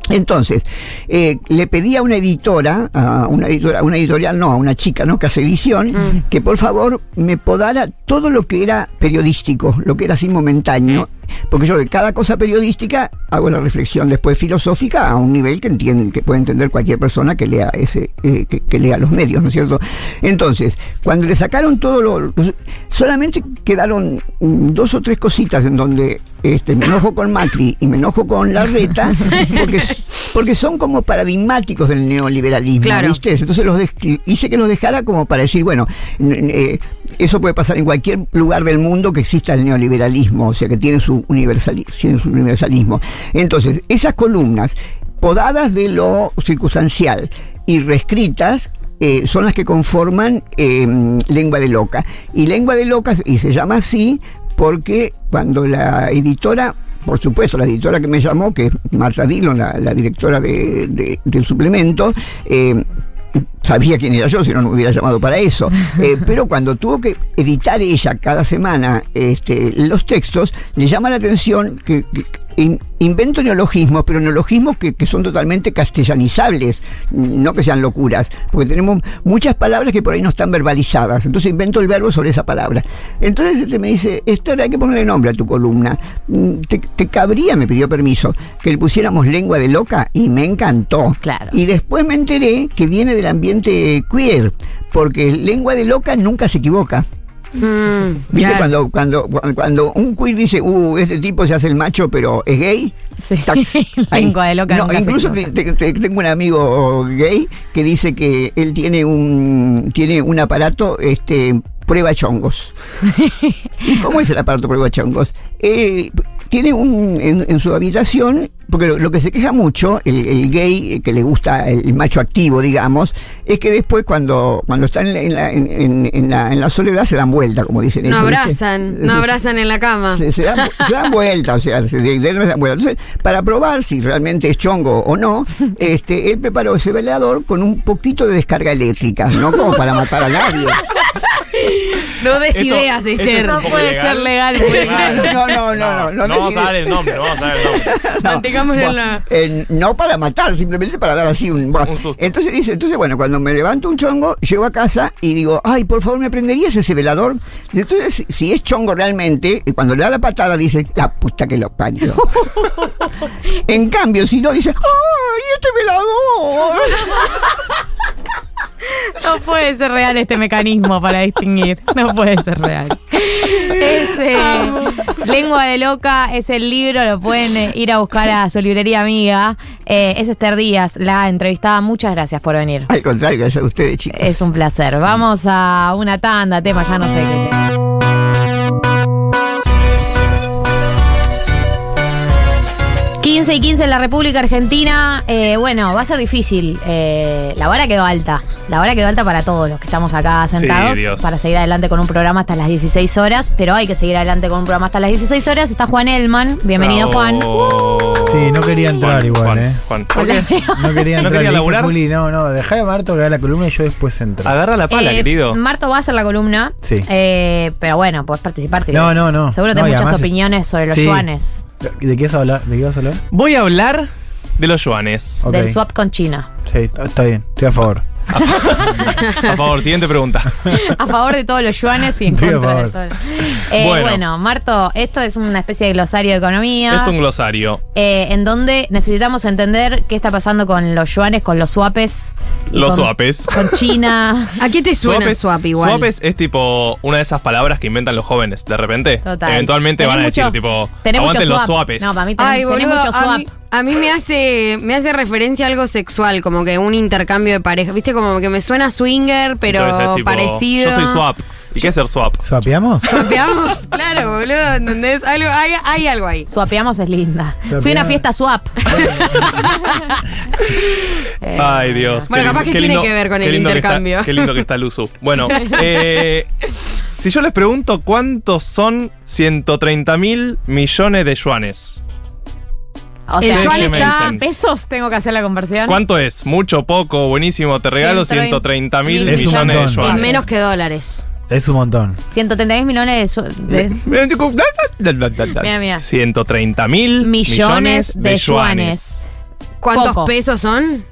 Entonces, eh, le pedí a una editora, a una editora, a una editorial, no, a una chica, ¿no? Que hace edición, que por favor me podara todo lo que era periodístico, lo que era así momentáneo, porque yo de cada cosa periodística hago la reflexión después filosófica a un nivel que entiende, que puede entender cualquier persona que lea ese, eh, que, que lea los medios, ¿no es cierto? Entonces, cuando le sacaron todo lo, solamente quedaron mm, dos o tres cositas en donde este, me enojo con Macri y me enojo con Larreta, porque, porque son como paradigmáticos del neoliberalismo, Claro. ¿viste? Entonces los hice que los dejara como para decir, bueno, eh, eso puede pasar en cualquier lugar del mundo que exista el neoliberalismo, o sea, que tiene su, universali- tiene su universalismo. Entonces, esas columnas, podadas de lo circunstancial y reescritas, eh, son las que conforman eh, Lengua de Loca. Y Lengua de Loca, y se llama así porque cuando la editora, por supuesto, la editora que me llamó, que es Marta Dillon, la, la directora de- de- del suplemento, eh, sabía quién era yo, si no, no me hubiera llamado para eso. Eh, pero cuando tuvo que editar ella cada semana este, los textos, le llama la atención que, que- in- invento neologismos, pero neologismos que, que son totalmente castellanizables, no que sean locuras, porque tenemos muchas palabras que por ahí no están verbalizadas. Entonces invento el verbo sobre esa palabra. Entonces este me dice, Esther, hay que ponerle nombre a tu columna. Mm, Te, te cabría, me pidió permiso, que le pusiéramos lengua de loca y me encantó. Claro. Y después me enteré que viene del ambiente queer, porque lengua de loca nunca se equivoca. ¿Viste cuando, cuando, cuando un queer dice, uh, este tipo se hace el macho, pero es gay? Ahí. Lengua de loca No, incluso te- te- te- tengo un amigo gay que dice que él tiene un, tiene un aparato, este, prueba chongos. ¿Y cómo es el aparato prueba chongos? Eh, tiene un, en, en su habitación, porque lo, lo que se queja mucho, el, el gay eh, que le gusta el, el macho activo, digamos, es que después cuando, cuando están en la, en, en- en la, en la soledad se dan vuelta, como dicen No ellos, ¿viste? abrazan, no abrazan en la cama. Se, se dan, se dan vuelta, o sea, se, de- de- se dan vuelta. Entonces, para probar si realmente es chongo o no, este, él preparó ese velador con un poquito de descarga eléctrica, no como para matar a nadie. No des Esto- ideas, Esther. No puede ser legal. No, no, no, no, no, No vamos a dar el nombre, no vamos a dar el nombre. En la. eh, no para matar, simplemente para dar así un, bueno, Un susto. Entonces dice, entonces bueno, cuando me levanto un chongo, llego a casa y digo, ay, por favor, ¿me prenderías ese velador? Entonces, si- si es chongo realmente, y cuando le da la patada dice, la puta que lo parió. en cambio, si no, dice, ay, este velador. No puede ser real este mecanismo para distinguir. No puede ser real. Es, eh, Lengua de Loca es el libro, lo pueden eh, ir a buscar a su librería amiga. Eh, es Esther Díaz, la entrevistada. Muchas gracias por venir. Al contrario, gracias a ustedes, chicos. Es un placer. Vamos a una tanda, tema, ya no sé qué 15 y 15 en la República Argentina. Eh, bueno, va a ser difícil. Eh, la vara quedó alta. La vara quedó alta para todos los que estamos acá sentados. Dios. para seguir adelante con un programa hasta las 16 horas. Pero hay que seguir adelante con un programa hasta las 16 horas. Está Juan Elman. Bienvenido, Juan. Sí, no quería entrar Juan, igual, Juan, ¿eh? Juan. Hola. No quería ¿No entrar. quería le dije, laburar? Juli, no, no, dejar a Marto que haga la columna y yo después entro. Agarra la pala, Eh, querido. Marto va a hacer la columna. Sí. Eh, pero bueno, podés participar si No, querés. no, no. Seguro No, tenés muchas opiniones sobre los Sí. yuanes. ¿De qué vas a hablar? ¿De qué vas a hablar? Voy a hablar de los yuanes. Del swap con China. Sí, está está bien, estoy a favor. A favor, siguiente pregunta. A favor de todos los yuanes y en contra de favor. todos. Eh, Bueno. bueno. Marto, esto es una especie de glosario de economía. Es un glosario. eh, en donde necesitamos entender qué está pasando con los yuanes, con los swapes. Los con- swapes. Con China. ¿A qué te suena Swapes- swap igual? Swapes es tipo una de esas palabras que inventan los jóvenes. De repente, Total. eventualmente Tenés van a mucho- decir tipo, mucho aguanten los swap. swapes. No, para mí tenés, Ay, tenés boludo, mucho a swap. A mí me hace me hace referencia a algo sexual, como que un intercambio de pareja. Viste, como que me suena swinger, pero Entonces es tipo, parecido. Yo soy swap. ¿Y qué es ser swap? ¿Swapeamos? ¿Swapeamos? claro, boludo, ¿entendés? Algo, hay, hay algo ahí. Swapeamos es linda. Fui a una fiesta swap. Eh, Ay, Dios. Bueno, qué capaz lindo- que qué tiene lindo- que ver con el que intercambio. está- qué lindo que está Luzu. Bueno, eh, si yo les pregunto cuántos son 130 mil millones de yuanes. O El sea, yuan ¿qué me está. dicen? pesos tengo que hacer la conversión. ¿Cuánto es? ¿Mucho, poco, buenísimo? Te regalo 130 mil Es un millones de montón. Es yuanes. menos que dólares. Es un montón. 130 millones de, de Mira, mira. 130 mil millones de yuanes. ¿Cuántos Poco. pesos son?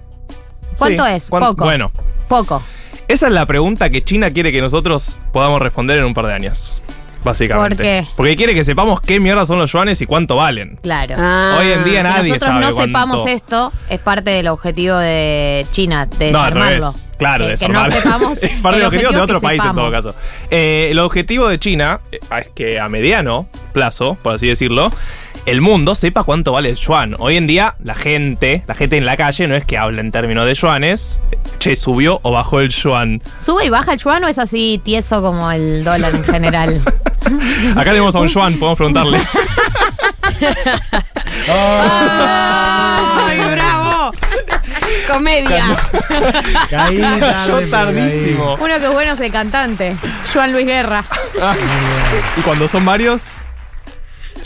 ¿Cuánto Sí, es? cuán- Poco. Bueno, Poco. esa es la pregunta que China quiere que nosotros podamos responder en un par de años. Básicamente. ¿Por qué? Porque quiere que sepamos qué mierda son los yuanes y cuánto valen. Claro. Ah. Hoy en día que nadie nosotros sabe no cuánto. sepamos esto es parte del objetivo de China, de No, al desarmarlo. revés. Claro, que, que desarmarlo. no sepamos. es parte el del objetivo de otro que país en todo caso. Eh, el objetivo de China eh, es que a mediano plazo, por así decirlo, el mundo sepa cuánto vale el yuan. Hoy en día, la gente, la gente en la calle no es que habla en términos de yuanes. Che, subió o bajó el yuan. ¿Sube y baja el yuan o es así tieso como el dólar en general? Acá tenemos a un yuan, podemos preguntarle. ¡Ay, bravo! Comedia. Caí tarde, pero tardísimo. Uno que es bueno es el cantante, Juan Luis Guerra. y cuando son varios,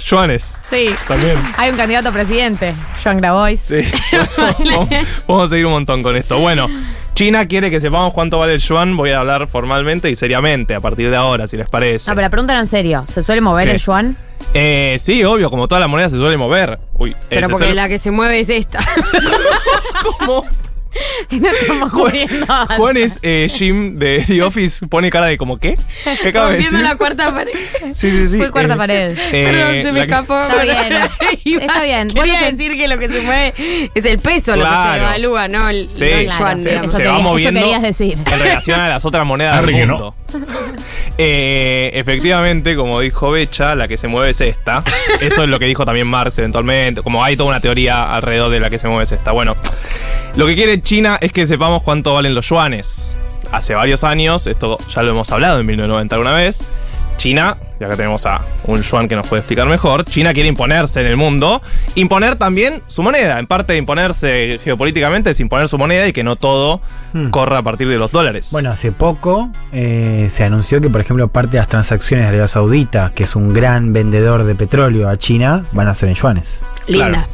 yuanes. Sí. También. Hay un candidato a presidente, Joan Grabois. Sí. vamos, vamos a seguir un montón con esto. Bueno, China quiere que sepamos cuánto vale el yuan. Voy a hablar formalmente y seriamente a partir de ahora, si les parece. No, pero la pregunta era en serio. ¿Se suele mover ¿Qué? el yuan? Eh, sí, obvio, como toda la moneda se suele mover. Uy, eh, Pero porque suele- la que se mueve es esta. ¿Cómo? No estamos cubriendo. Juan es eh, Jim de The Office, pone cara de como ¿qué? ¿Qué acaba de decir? la cuarta pared. Sí, sí, sí. Fue cuarta eh, pared. eh, Perdón, se me escapó. Está bien. Está bien. Quería Vos lo decir que lo que se mueve es el peso, lo que Claro. se evalúa, no el, Sí. no el Claro, yuan, eso se quería- va eso moviendo querías decir. en relación a las otras monedas del mundo. Eh, efectivamente, como dijo Becha, la que se mueve es esta. Eso es lo que dijo también Marx eventualmente. Como hay toda una teoría alrededor de la que se mueve es esta. Bueno, lo que quiere China es que sepamos cuánto valen los yuanes. Hace varios años, esto ya lo hemos hablado en 1990 una vez, China y acá tenemos a un Yuan que nos puede explicar mejor, China quiere imponerse en el mundo, imponer también su moneda. En parte de imponerse geopolíticamente es imponer su moneda y que no todo Hmm. corra a partir de los dólares. Bueno, hace poco eh, se anunció que, por ejemplo, parte de las transacciones de Arabia Saudita, que es un gran vendedor de petróleo a China, van a ser en yuanes. Linda.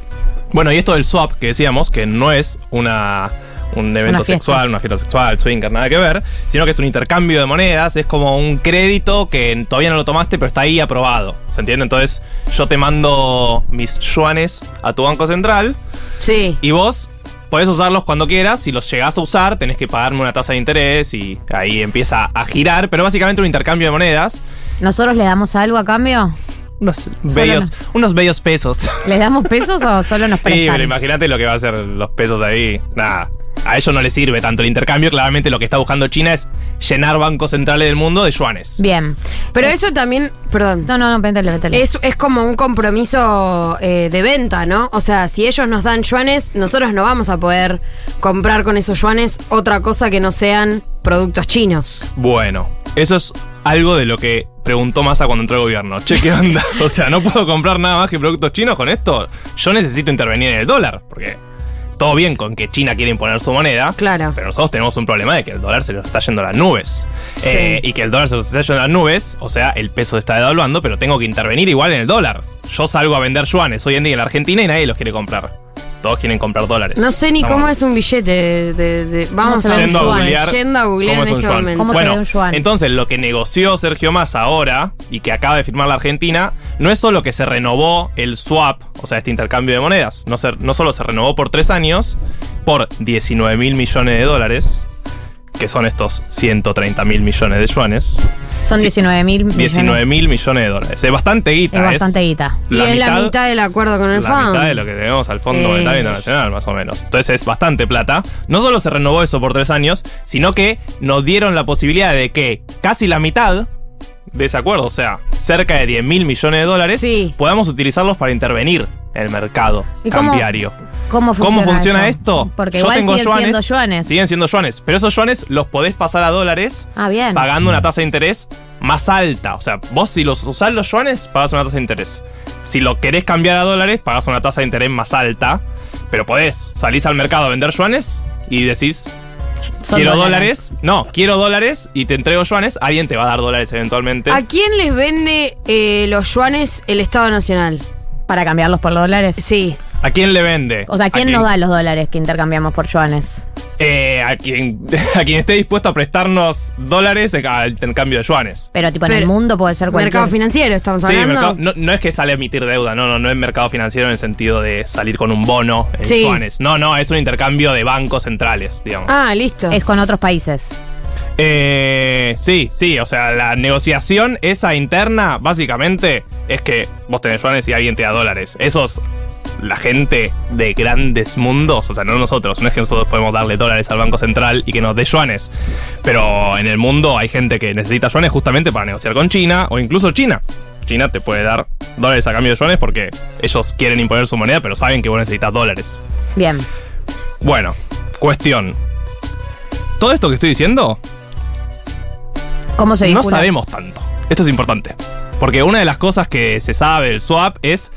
Bueno, y esto del swap que decíamos, que no es una, un evento sexual, una fiesta sexual, swinger, nada que ver, sino que es un intercambio de monedas, es como un crédito que todavía no lo tomaste, pero está ahí aprobado. ¿Se entiende? Entonces, yo te mando mis yuanes a tu banco central. Sí. Y vos podés usarlos cuando quieras. Si los llegás a usar, tenés que pagarme una tasa de interés y ahí empieza a girar. Pero básicamente un intercambio de monedas. ¿Nosotros le damos algo a cambio? Unos bellos, unos bellos pesos. ¿Les damos pesos o solo nos Sí, prestan? pero imagínate lo que va a ser los pesos ahí. Nada. A ellos no les sirve tanto el intercambio. Claramente lo que está buscando China es llenar bancos centrales del mundo de yuanes. Bien. Pero eso también, perdón. No, no, no, véntale, véntale. Es, es como un compromiso eh, de venta, ¿no? O sea, si ellos nos dan yuanes, nosotros no vamos a poder comprar con esos yuanes otra cosa que no sean productos chinos. Bueno, eso es algo de lo que preguntó Massa cuando entró al gobierno. Che, ¿qué onda? O sea, ¿no puedo comprar nada más que productos chinos con esto? Yo necesito intervenir en el dólar, porque todo bien con que China quiere imponer su moneda. Claro. Pero nosotros tenemos un problema de que el dólar se nos está yendo a las nubes. Sí. Eh, y que el dólar se nos está yendo a las nubes, o sea, el peso está devaluando, pero tengo que intervenir igual en el dólar. Yo salgo a vender yuanes hoy en día en la Argentina y nadie los quiere comprar. Todos quieren comprar dólares. No sé ni Estamos- cómo es un billete de... de- de- vamos a ver Yendo a yuan. googlear Yendo a googlear cómo en es un este yuan. momento. Bueno, entonces lo que negoció Sergio Massa ahora y que acaba de firmar la Argentina no es solo que se renovó el swap, o sea, este intercambio de monedas, no, se- no solo se renovó por tres años, por 19 mil millones de dólares, que son estos 130 mil millones de yuanes. Son 19 mil millones. 19 mil millones de dólares. Es bastante guita. Es bastante guita. Y es la mitad del acuerdo con el la FAM. mitad de lo que tenemos al Fondo Eh. Monetario Internacional, más o menos. Entonces es bastante plata. No solo se renovó eso por tres años, sino que nos dieron la posibilidad de que casi la mitad de ese acuerdo, o sea, cerca de 10 mil millones de dólares, podamos utilizarlos para intervenir en el mercado ¿Y cómo- cambiario. ¿Cómo funciona, ¿Cómo funciona esto? Porque Yo igual tengo siguen yuanes, siendo yuanes. Siguen siendo yuanes, pero esos yuanes los podés pasar a dólares Ah, bien. pagando una tasa de interés más alta. O sea, vos si los usás los yuanes, pagás una tasa de interés. Si lo querés cambiar a dólares, pagás una tasa de interés más alta. Pero podés, salís al mercado a vender yuanes y decís, Son quiero dólares. dólares. No, quiero dólares y te entrego yuanes. Alguien te va a dar dólares eventualmente. ¿A quién les vende eh, los yuanes el Estado Nacional? ¿Para cambiarlos por dólares? Sí. ¿A quién le vende? O sea, ¿quién, nos da los dólares que intercambiamos por yuanes? Eh, a, quien, a quien esté dispuesto a prestarnos dólares al intercambio de yuanes. Pero tipo en el mundo puede ser cualquier... Mercado financiero, estamos Sí, hablando. mercado- no, no es que sale a emitir deuda, no, no, no es mercado financiero en el sentido de salir con un bono en Sí. yuanes. No, no, es un intercambio de bancos centrales, digamos. Ah, listo. Es con otros países. Eh, sí, sí, o sea, la negociación esa interna, básicamente, es que vos tenés yuanes y alguien te da dólares. Esos, la gente de grandes mundos, o sea, no nosotros, no es que nosotros podemos darle dólares al Banco Central y que nos dé yuanes, pero en el mundo hay gente que necesita yuanes justamente para negociar con China o incluso China. China te puede dar dólares a cambio de yuanes porque ellos quieren imponer su moneda, pero saben que vos necesitas dólares. Bien. Bueno, cuestión. Todo esto que estoy diciendo ¿Cómo se no sabemos tanto. Esto es importante. Porque una de las cosas que se sabe del swap es.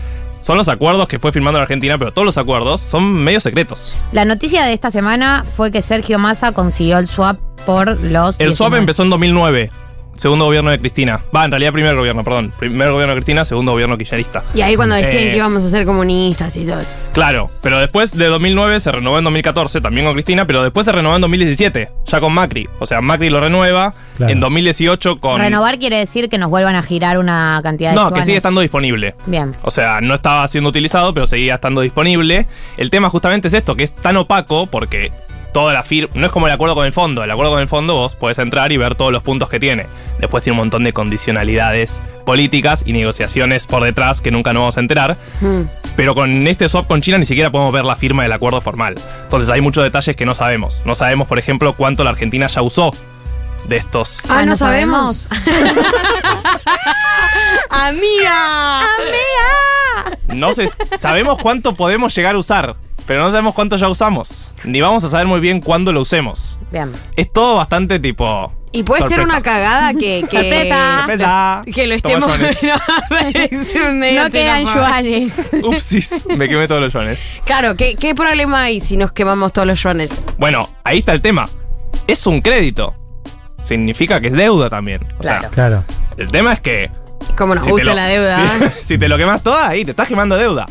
Son los acuerdos que fue firmando la Argentina, pero todos los acuerdos son medio secretos. La noticia de esta semana fue que Sergio Massa consiguió el swap por los... El swap 19. empezó en 2009, segundo gobierno de Cristina. Va, en realidad primer gobierno, perdón. Primer gobierno de Cristina, segundo gobierno kirchnerista. Y ahí cuando decían Eh, que íbamos a ser comunistas y todo eso. Claro, pero después de 2009 se renovó en 2014, también con Cristina, pero después se renovó en 2017, ya con Macri. O sea, Macri lo renueva Claro. en 2018 con... Renovar quiere decir que nos vuelvan a girar una cantidad de No, que sigue estando disponible. Bien. O sea, no estaba siendo utilizado, pero seguía estando disponible. El tema justamente es esto, que es tan opaco porque toda la firma... No es como el acuerdo con el fondo. El acuerdo con el fondo vos podés entrar y ver todos los puntos que tiene. Después tiene un montón de condicionalidades políticas y negociaciones por detrás que nunca nos vamos a enterar. Hmm. Pero con este swap con China ni siquiera podemos ver la firma del acuerdo formal. Entonces hay muchos detalles que no sabemos. No sabemos, por ejemplo, cuánto la Argentina ya usó de estos. Ah, no sabemos. ¡Amiga! ¡Amiga! No sé, sabemos cuánto podemos llegar a usar, pero no sabemos cuánto ya usamos. Ni vamos a saber muy bien cuándo lo usemos. Bien. Es todo bastante tipo Y puede ser Sorpresa. una cagada que, que, Sorpresa. Sorpresa. que lo estemos. No, No quedan yuanes. Upsis, me quemé todos los yuanes. Claro, ¿qué, ¿qué problema hay si nos quemamos todos los yuanes? Bueno, ahí está el tema. Es un crédito. Significa que es deuda también. O sea, Claro. el tema es que. Como nos si gusta lo- la deuda. ¿eh? Si, si te lo quemas toda, ahí te estás quemando deuda.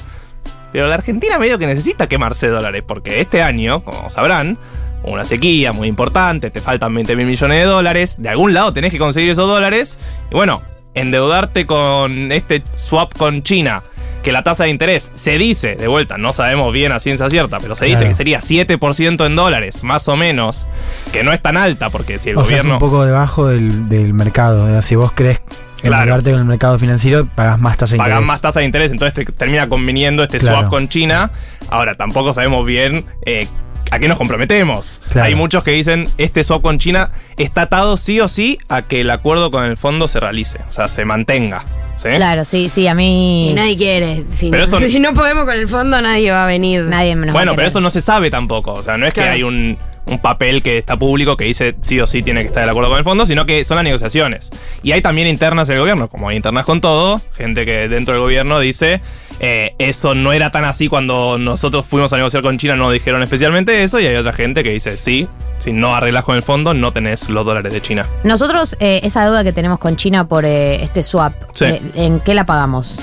Pero la Argentina medio que necesita quemarse dólares, porque este año, como sabrán, una sequía muy importante, te faltan 20 mil millones de dólares, de algún lado tenés que conseguir esos dólares, y bueno, endeudarte con este swap con China, que la tasa de interés se dice, de vuelta, no sabemos bien a ciencia cierta, pero se dice Claro. que sería 7% en dólares, más o menos, que no es tan alta, porque si el o sea, es gobierno... un poco debajo del, del mercado. sea, Si vos crees Claro. endeudarte con el mercado financiero, pagás más tasa de interés. más tasa de interés, entonces te termina conviniendo este Claro. swap con China. Ahora, tampoco sabemos bien eh, a qué nos comprometemos. Claro. Hay muchos que dicen, este swap con China está atado sí o sí a que el acuerdo con el fondo se realice, o sea, se mantenga. ¿sí? Claro, sí, sí, a mí. Y nadie quiere. Si, Pero no, eso- si no podemos con el fondo, nadie va a venir. Nadie nos va a Bueno, pero eso no se sabe tampoco. O sea, no es Claro. que hay un, un papel que está público que dice sí o sí tiene que estar de acuerdo con el fondo, sino que son las negociaciones. Y hay también internas del gobierno, como hay internas con todo, gente que dentro del gobierno dice eh, eso no era tan así cuando nosotros fuimos a negociar con China, no dijeron especialmente eso, y hay otra gente que dice sí, si no arreglas con el fondo, no tenés los dólares de China. Nosotros, eh, esa deuda que tenemos con China por eh, este swap, Sí. ¿en qué la pagamos?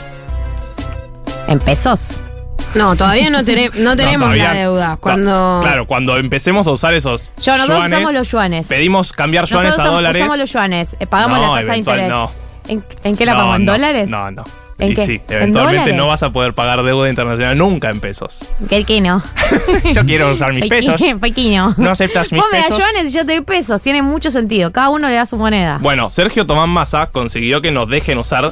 ¿En pesos? No, todavía no, tene- no tenemos todavía- la deuda. Cuando. Claro, cuando empecemos a usar esos Yo, nosotros yuanes, usamos los yuanes. pedimos cambiar yuanes Nosotros a usamos- dólares. usamos los yuanes, eh, pagamos No, la tasa de eventual- interés. no. ¿En, en qué la pagamos? ¿En dólares? No, no. ¿En y qué? sí, ¿En eventualmente dólares? no vas a poder pagar deuda internacional nunca en pesos. ¿Qué, qué no? Yo quiero usar mis pesos. Pequeño. ¿No aceptas mis Vos me das pesos? yuanes y yo te doy pesos. Tiene mucho sentido. Cada uno le da su moneda. Bueno, Sergio Tomás Massa consiguió que nos dejen usar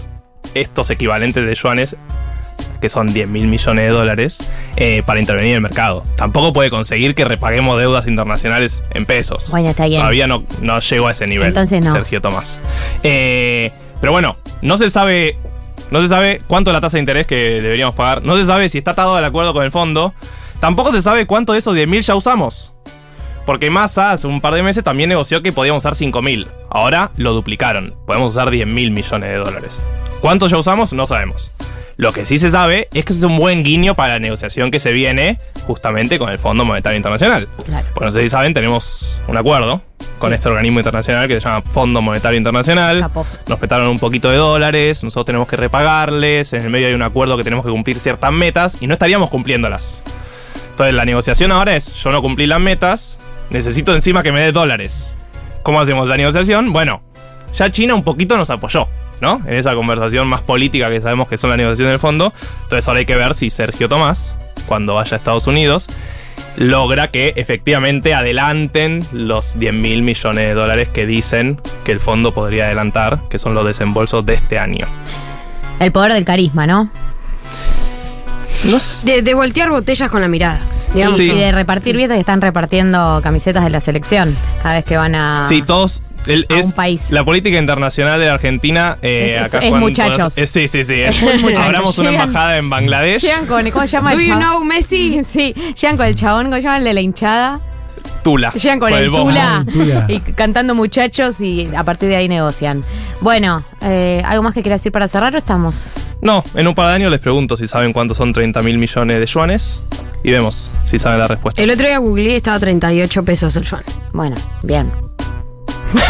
estos equivalentes de yuanes, que son 10 mil millones de dólares, eh, para intervenir en el mercado. Tampoco puede conseguir que repaguemos deudas internacionales en pesos. Bueno, está bien. Todavía no, no llegó a ese nivel. Entonces no. Sergio Tomás. Eh, pero bueno, no se sabe. No se sabe cuánto es la tasa de interés que deberíamos pagar. No se sabe si está atado al acuerdo con el fondo. Tampoco se sabe cuánto de esos 10.000 ya usamos. Porque Massa hace un par de meses también negoció que podíamos usar 5.000. Ahora lo duplicaron. Podemos usar 10.000 millones de dólares. ¿Cuánto ya usamos? No sabemos. Lo que sí se sabe es que es un buen guiño para la negociación que se viene justamente con el Fondo Monetario Internacional. Claro. Pues no sé si saben, tenemos un acuerdo con este organismo internacional que se llama Fondo Monetario Internacional. Capos. Nos petaron un poquito de dólares, nosotros tenemos que repagarles, en el medio hay un acuerdo que tenemos que cumplir ciertas metas y no estaríamos cumpliéndolas. Entonces la negociación ahora es, yo no cumplí las metas, necesito encima que me dé dólares. ¿Cómo hacemos la negociación? Bueno, ya China un poquito nos apoyó, ¿no? En esa conversación más política que sabemos que son las negociaciones del fondo. Entonces ahora hay que ver si Sergio Tomás, cuando vaya a Estados Unidos, logra que efectivamente adelanten los 10 mil millones de dólares que dicen que el fondo podría adelantar, que son los desembolsos de este año. El poder del carisma, ¿no? De, de voltear botellas con la mirada. Digamos. Y de repartir que están repartiendo camisetas de la selección cada vez que van a. Sí, todos. el- a es un país. La política internacional de la Argentina. eh, Es- es- acá es Juan muchachos. es- sí, sí, sí. Es muy muchachos. Abramos una Llegan- embajada en Bangladesh. Llegan con. ¿Cómo se llama Do el you chabón? know Messi? Sí, llegan con el chabón, ¿cómo se llama el de la hinchada? Tula. Llegan con, el, bombo. tula, Tula. y cantando muchachos y a partir de ahí negocian. Bueno, eh, ¿algo más que quieras decir para cerrar o estamos? No, en un par de años les pregunto si saben cuántos son 30 mil millones de yuanes y vemos si saben la respuesta. El otro día googleé y estaba a 38 pesos el yuan. Bueno, bien.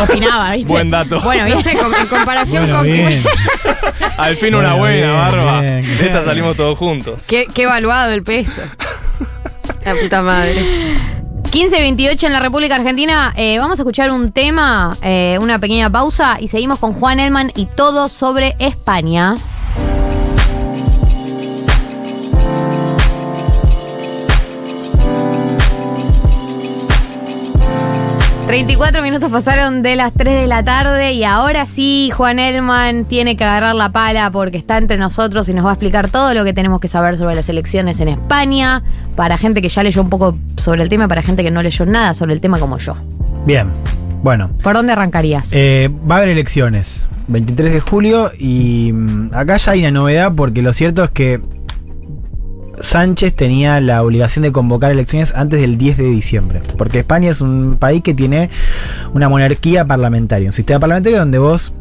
Opinaba, ¿viste? Buen dato. Bueno, con- en comparación Bueno, con. bien. Al fin una buena, bien, barba. bien. De esta salimos todos juntos. Qué, qué evaluado el peso. La puta madre. 15.28 en la República Argentina. Eh, vamos a escuchar un tema, eh, una pequeña pausa y seguimos con Juan Elman y todo sobre España. ...34 minutos pasaron de las 3 de la tarde... ...y ahora sí Juan Elman tiene que agarrar la pala... ...porque está entre nosotros y nos va a explicar... ...todo lo que tenemos que saber sobre las elecciones en España... ...para gente que ya leyó un poco sobre el tema... ...para gente que no leyó nada sobre el tema como yo... Bien. Bueno, ¿Por dónde arrancarías? eh, va a haber elecciones. 23 de julio y mm, acá ya hay una novedad porque lo cierto es que Sánchez tenía la obligación de convocar elecciones antes del 10 de diciembre. Porque España es un país que tiene una monarquía parlamentaria, un sistema parlamentario donde vos,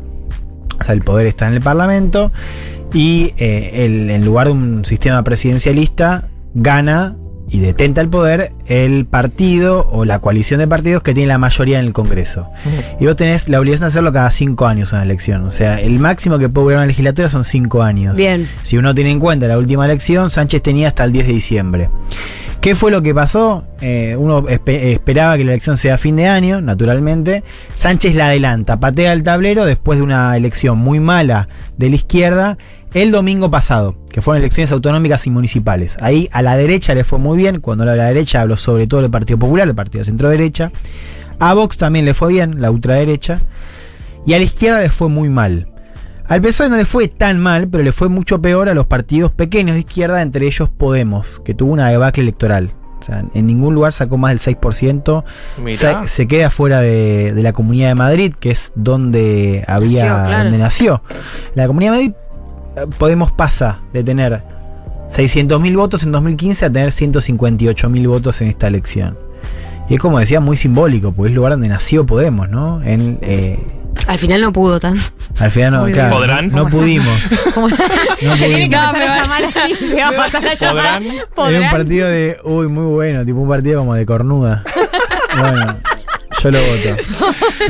o sea, el poder está en el Parlamento y eh, en lugar de un sistema presidencialista, gana y detenta el poder el partido o la coalición de partidos que tiene la mayoría en el Congreso. Y vos tenés la obligación de hacerlo cada cinco años una elección. O sea, el máximo que puede durar una legislatura son cinco años. Bien. Si uno tiene en cuenta la última elección, Sánchez tenía hasta el 10 de diciembre. ¿Qué fue lo que pasó? Eh, uno espe- esperaba que la elección sea a fin de año, naturalmente. Sánchez la adelanta, patea el tablero después de una elección muy mala de la izquierda el domingo pasado, que fueron elecciones autonómicas y municipales. Ahí a la derecha le fue muy bien, cuando hablo de la derecha hablo sobre todo del Partido Popular, el partido centro derecha. A Vox también le fue bien, la ultraderecha. Y a la izquierda le fue muy mal. Al PSOE no le fue tan mal, pero le fue mucho peor a los partidos pequeños de izquierda, entre ellos Podemos, que tuvo una debacle electoral. O sea, en ningún lugar sacó más del 6%. Mirá. Se, se queda fuera de, de la Comunidad de Madrid, que es donde había, Nació, claro. donde nació. La Comunidad de Madrid, Podemos pasa de tener 600.000 votos en 2015 a tener 158.000 votos en esta elección. Y es como decía, muy simbólico, porque es el lugar donde nació Podemos, ¿no? En, eh, Al final no pudo tan. al final no, Muy claro. ¿Podrán? no pudimos. No tiene que pudimos. pasar a llamar así, se va a pasar a llamar. ¿Podrán? Era un partido de, uy, muy bueno, tipo un partido como de cornuda. bueno, yo lo voto.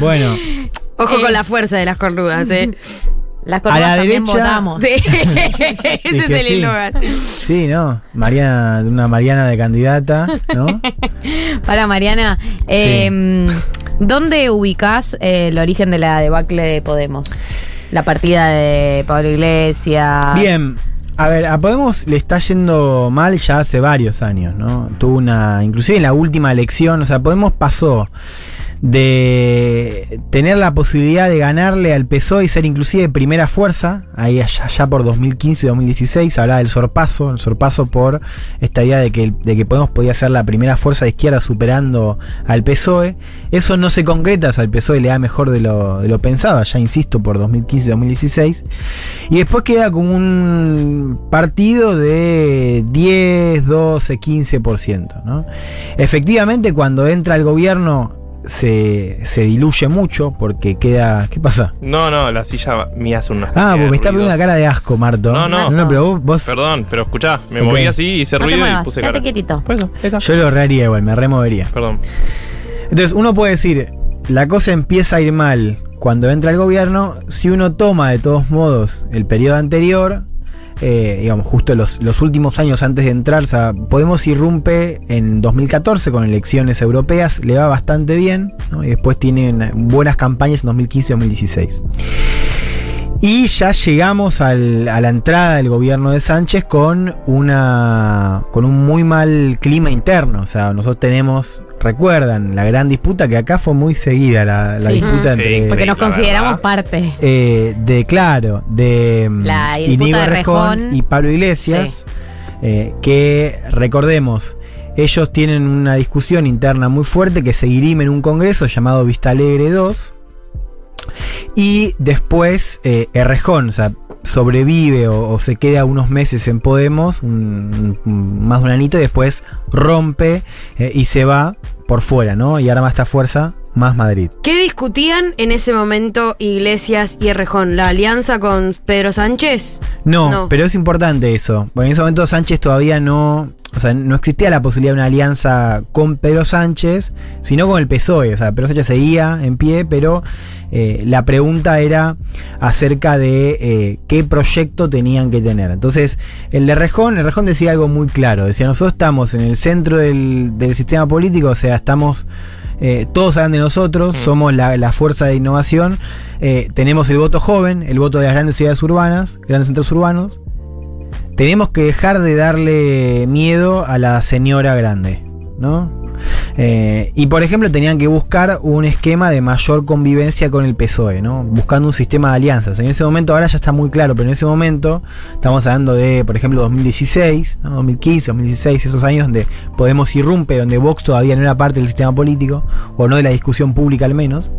Bueno, Ojo Eh. con la fuerza de las cornudas, ¿eh? Las A la derecha- votamos. Sí. Ese es el eslogan. sí, ¿no? Mariana, una Mariana de candidata, ¿no? Para Mariana, eh, ¿dónde ubicás eh, el origen de la debacle de Podemos? La partida de Pablo Iglesias. Bien. A ver, a Podemos le está yendo mal ya hace varios años, ¿no? Tuvo una. Inclusive en la última elección, o sea, Podemos pasó de tener la posibilidad de ganarle al PSOE y ser inclusive primera fuerza, ahí allá, allá por 2015-2016, hablaba del sorpaso, el sorpaso por esta idea de que, de que Podemos podía ser la primera fuerza de izquierda superando al PSOE. Eso no se concreta, o sea, al PSOE le da mejor de lo, de lo pensado, ya insisto, por 2015-2016. Y después queda como un partido de 10, 12, 15%. ¿no? Efectivamente, cuando entra el gobierno se, se diluye mucho porque queda... ¿Qué pasa? No, no, la silla mía hace unos. Ah, porque me está poniendo una cara de asco, Marto. No, no. pero vos, Perdón, pero escuchá, me Ok. moví así, hice No ruido y puse cara. quietito. Por eso, está. yo lo reharía igual, me removería. Perdón. Entonces uno puede decir, la cosa empieza a ir mal cuando entra el gobierno, si uno toma de todos modos el periodo anterior, eh, digamos, justo los, últimos años antes de entrar, o sea, Podemos irrumpe en 2014 con elecciones europeas, le va bastante bien, ¿no? y después tienen buenas campañas en 2015 y 2016. Y ya llegamos al- a la entrada del gobierno de Sánchez con una con un muy mal clima interno. O sea, nosotros tenemos, recuerdan, la gran disputa que acá fue muy seguida, la, la Sí. disputa Sí, entre Porque nos consideramos parte. eh, de claro, de mm, La Inigo de Rejón. y Pablo Iglesias, eh, que recordemos, ellos tienen una discusión interna muy fuerte que se dirime en un congreso llamado Vista Alegre 2. Y después eh, Errejón, o sea, sobrevive o, se queda unos meses en Podemos, más de un anito, y después rompe eh, y se va por fuera, ¿no? Y arma esta fuerza más Madrid. ¿Qué discutían en ese momento Iglesias y Errejón? ¿La alianza con Pedro Sánchez? No, No. pero es importante eso. Porque en ese momento Sánchez todavía no. O sea, no existía la posibilidad de una alianza con Pedro Sánchez, sino con el PSOE. O sea, Pedro Sánchez seguía en pie, pero eh, la pregunta era acerca de eh, qué proyecto tenían que tener. Entonces, el de Rejón, el Rejón decía algo muy claro. Decía, nosotros estamos en el centro del, del sistema político, o sea, estamos eh, todos hablan de nosotros, somos la, la fuerza de innovación, eh, tenemos el voto joven, el voto de las grandes ciudades urbanas, grandes centros urbanos. Tenemos que dejar de darle miedo a la señora grande, ¿no? Eh, y por ejemplo tenían que buscar un esquema de mayor convivencia con el PSOE, ¿no? Buscando un sistema de alianzas. En ese momento, ahora ya está muy claro, pero en ese momento estamos hablando de, por ejemplo, 2016, ¿no? 2015, 2016, esos años donde Podemos irrumpe, donde Vox todavía no era parte del sistema político, o no de la discusión pública al menos.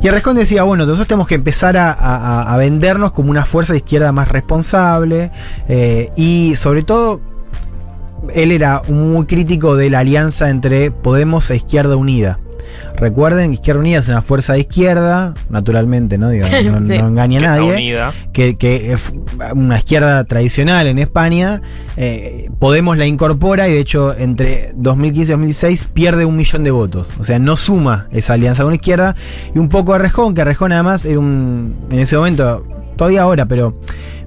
Y Arrejón decía, bueno, nosotros tenemos que empezar a vendernos como una fuerza de izquierda más responsable eh, y sobre todo él era muy crítico de la alianza entre Podemos e Izquierda Unida. Recuerden, Izquierda Unida es una fuerza de izquierda, naturalmente, ¿no? Digo, no, no Sí. engaña a nadie. Que, que es una izquierda tradicional en España. eh, Podemos la incorpora y de hecho entre 2015 y 2016 pierde un millón de votos. O sea, no suma esa alianza con la izquierda. Y un poco Arrejón, que Arrejón además era un, en ese momento, todavía ahora, pero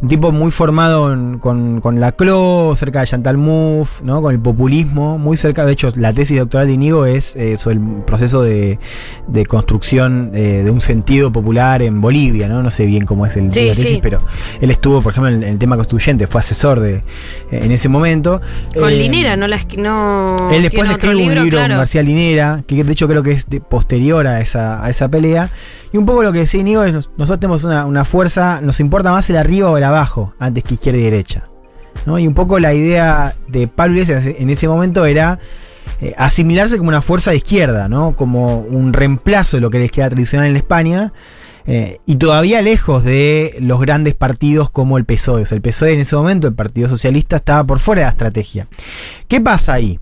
un tipo muy formado en- con, con la CLO, cerca de Chantal Mouffe, ¿no? con el populismo, muy cerca. De hecho, la tesis doctoral de Inigo es eh, sobre el proceso de, de construcción eh, de un sentido popular en Bolivia. No, no sé bien cómo es el, Sí, tesis, sí. pero él estuvo, por ejemplo, en, en el tema constituyente, fue asesor de en ese momento. Con Eh, Linera, no la es- no él después escribe un libro claro. con García Linera, que de hecho creo que es de- posterior a esa, a esa pelea. Y un poco lo que decía Inigo es, nos- nosotros tenemos una, una fuerza, nos importa más el arriba o el abajo, antes que izquierda y derecha. ¿no? Y un poco la idea de Pablo Iglesias en ese momento era eh, asimilarse como una fuerza de izquierda, ¿no? como un reemplazo de lo que era la izquierda tradicional en España. eh, y todavía lejos de los grandes partidos como el PSOE. O sea, el PSOE en ese momento, el Partido Socialista, estaba por fuera de la estrategia. ¿Qué pasa ahí?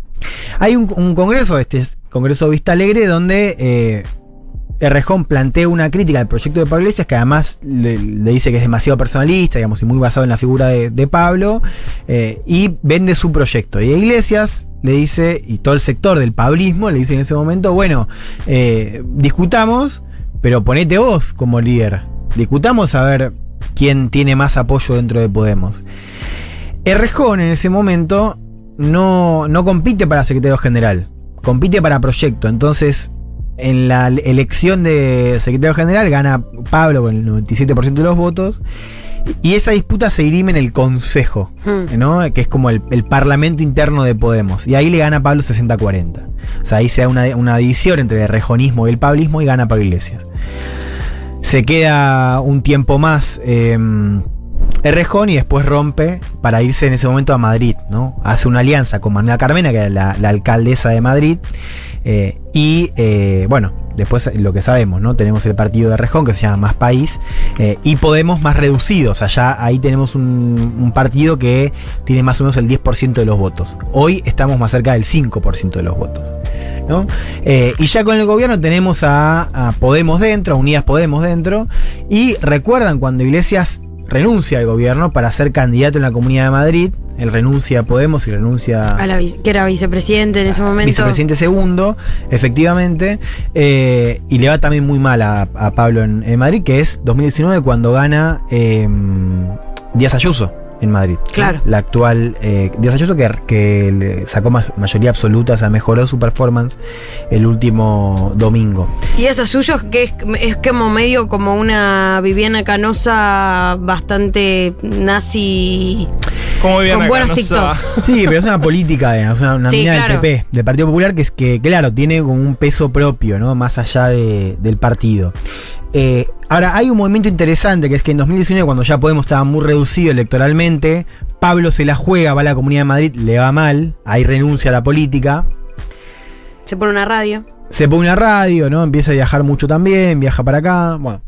Hay un, congreso, este es Congreso Vista Alegre, donde eh, Errejón plantea una crítica al proyecto de Pablo Iglesias, que además le, dice que es demasiado personalista, digamos, y muy basado en la figura de, Pablo, eh, y vende su proyecto. Y Iglesias le dice, y todo el sector del pablismo le dice en ese momento, bueno, eh, discutamos, pero ponete vos como líder. Discutamos a ver quién tiene más apoyo dentro de Podemos. Errejón en ese momento no, no compite para secretario general, compite para proyecto. Entonces, en la elección de secretario general gana Pablo con el 97% de los votos. Y esa disputa se dirime en el Consejo, ¿no? que es como el, el parlamento interno de Podemos. Y ahí le gana Pablo 60-40. O sea, ahí se da una, una división entre el rejonismo y el pablismo y gana Pablo Iglesias. Se queda un tiempo más eh, Errejón y después rompe para irse en ese momento a Madrid, ¿no? Hace una alianza con Manuela Carmena, que era la, alcaldesa de Madrid. eh, y eh, bueno, después lo que sabemos, ¿no? Tenemos el partido de Errejón que se llama Más País eh, y Podemos más reducidos. Allá ahí tenemos un, partido que tiene más o menos el 10% de los votos. Hoy estamos más cerca del 5% de los votos. ¿no? Y ya con el gobierno tenemos a, a Podemos dentro, a Unidas Podemos dentro. Y recuerdan cuando Iglesias renuncia al gobierno para ser candidato en la Comunidad de Madrid. Él renuncia a Podemos y renuncia A la que era vicepresidente en ese momento. vicepresidente segundo, efectivamente. eh, y le va también muy mal a, a Pablo en, en Madrid, que es 2019 cuando gana eh, Díaz Ayuso en Madrid. Claro. La actual eh, Díaz Ayuso que, sacó ma- mayoría absoluta, o sea, mejoró su performance el último domingo. Y esos suyos que es, es como medio como una Viviana Canosa bastante nazi. Con buenos TikToks. Sí, pero es una política, digamos, una, una Sí, mina claro. del PP, del Partido Popular, que es que, claro, tiene como un peso propio, ¿no? Más allá de- del partido. Eh, ahora, hay un movimiento interesante, que es que en 2019, cuando ya Podemos estaba muy reducido electoralmente, Pablo se la juega, va a la Comunidad de Madrid, le va mal, ahí renuncia a la política, Se pone una radio. se pone una radio, ¿no? Empieza a viajar mucho también, viaja para acá, bueno.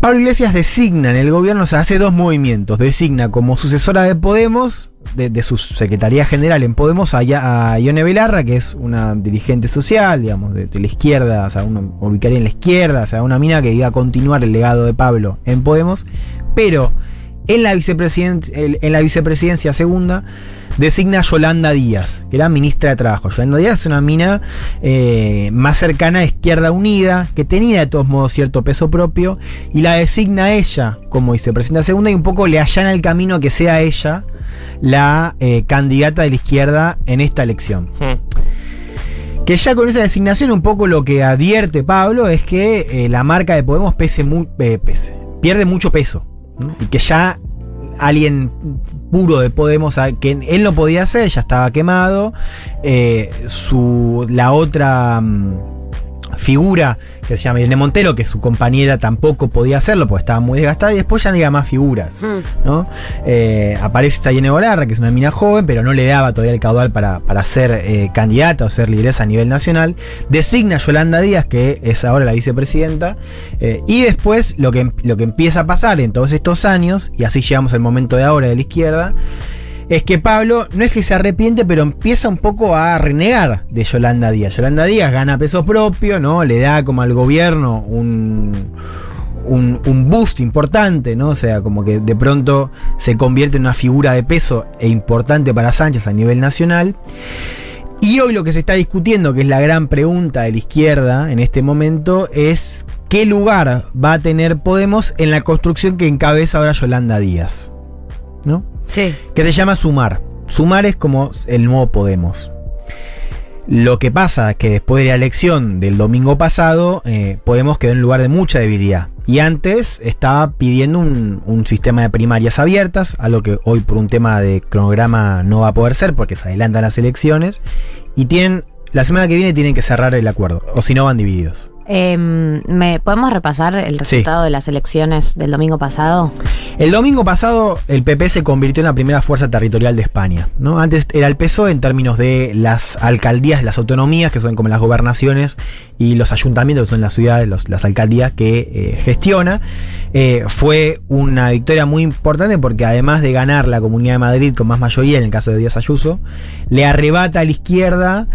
Pablo Iglesias designa en el gobierno, o sea, hace dos movimientos. Designa como sucesora de Podemos, de, su secretaría general en Podemos, a, a Ione Belarra, que es una dirigente social, digamos, de, la izquierda, o sea, una ubicaría en la izquierda, o sea, una mina que iba a continuar el legado de Pablo en Podemos, pero en la, en la vicepresidencia segunda designa a Yolanda Díaz, que era ministra de Trabajo. Yolanda Díaz es una mina eh, más cercana a Izquierda Unida, que tenía de todos modos cierto peso propio, y la designa a ella como vicepresidenta segunda y un poco le allana el camino a que sea ella la eh, candidata de la izquierda en esta elección. Que ya con esa designación un poco lo que advierte Pablo es que eh, la marca de Podemos pese pierde mucho peso. ¿no? Y que ya alguien puro de Podemos, a- que él no podía hacer, ya estaba quemado. eh, su, la otra mm, figura que se llama Irene Montero, que su compañera tampoco podía hacerlo porque estaba muy desgastada, y después ya no había más figuras. ¿no? Eh, aparece esta Irene Bolarra, que es una mina joven, pero no le daba todavía el caudal para, para ser eh, candidata o ser lideresa a nivel nacional. Designa a Yolanda Díaz, que es ahora la vicepresidenta, eh, y después lo que, lo que empieza a pasar en todos estos años, y así llegamos al momento de ahora de la izquierda, es que Pablo no es que se arrepiente, pero empieza un poco a renegar de Yolanda Díaz. Yolanda Díaz gana peso propio, ¿no? Le da como al gobierno un, un, boost importante, ¿no? O sea, como que de pronto se convierte en una figura de peso e importante para Sánchez a nivel nacional. Y hoy lo que se está discutiendo, que es la gran pregunta de la izquierda en este momento, es qué lugar va a tener Podemos en la construcción que encabeza ahora Yolanda Díaz. ¿No? Que se llama Sumar. Sumar es como el nuevo Podemos. Lo que pasa es que después de la elección del domingo pasado, eh, Podemos quedó en lugar de mucha debilidad. Y antes estaba pidiendo un, un sistema de primarias abiertas, algo que hoy por un tema de cronograma no va a poder ser porque se adelantan las elecciones. Y tienen, la semana que viene tienen que cerrar el acuerdo, o si no van divididos. Em, ¿me, ¿Podemos repasar el resultado de las elecciones del domingo pasado? El domingo pasado el PP se convirtió en la primera fuerza territorial de España. ¿no? Antes era el PSOE en términos de las alcaldías, las autonomías, que son como las gobernaciones, y los ayuntamientos, que son las ciudades, los- las alcaldías que eh, gestiona. Eh, fue una victoria muy importante porque además de ganar la Comunidad de Madrid con más mayoría, en el caso de Díaz Ayuso, le arrebata a la izquierda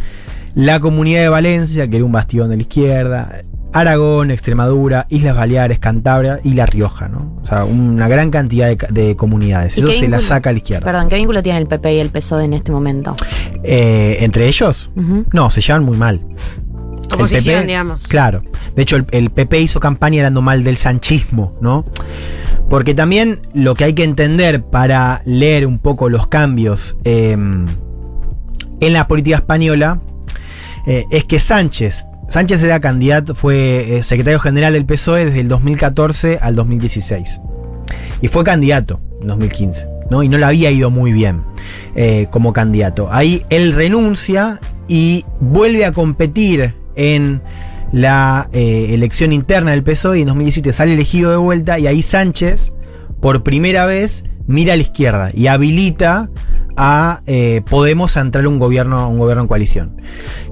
la Comunidad de Valencia, que era un bastión de la izquierda, Aragón, Extremadura, Islas Baleares, Cantabria y La Rioja, ¿no? O sea, una gran cantidad de, comunidades. ¿Y Eso qué se la vínculo- saca a la izquierda. Perdón, ¿qué vínculo tiene el PP y el PSOE en este momento? Eh, ¿Entre ellos? No, se llevan muy mal. Oposición, PP digamos. Claro. De hecho, el, el PP hizo campaña hablando mal del sanchismo, ¿no? Porque también lo que hay que entender para leer un poco los cambios eh, en la política española eh, es que Sánchez, Sánchez era candidato, fue eh, secretario general del PSOE desde el 2014 al 2016. Y fue candidato en 2015, ¿no? Y no le había ido muy bien eh, como candidato. Ahí él renuncia y vuelve a competir en la elección interna del PSOE y en 2017 sale elegido de vuelta y ahí Sánchez, por primera vez, mira a la izquierda y habilita a eh, Podemos a entrar un gobierno, un gobierno en coalición.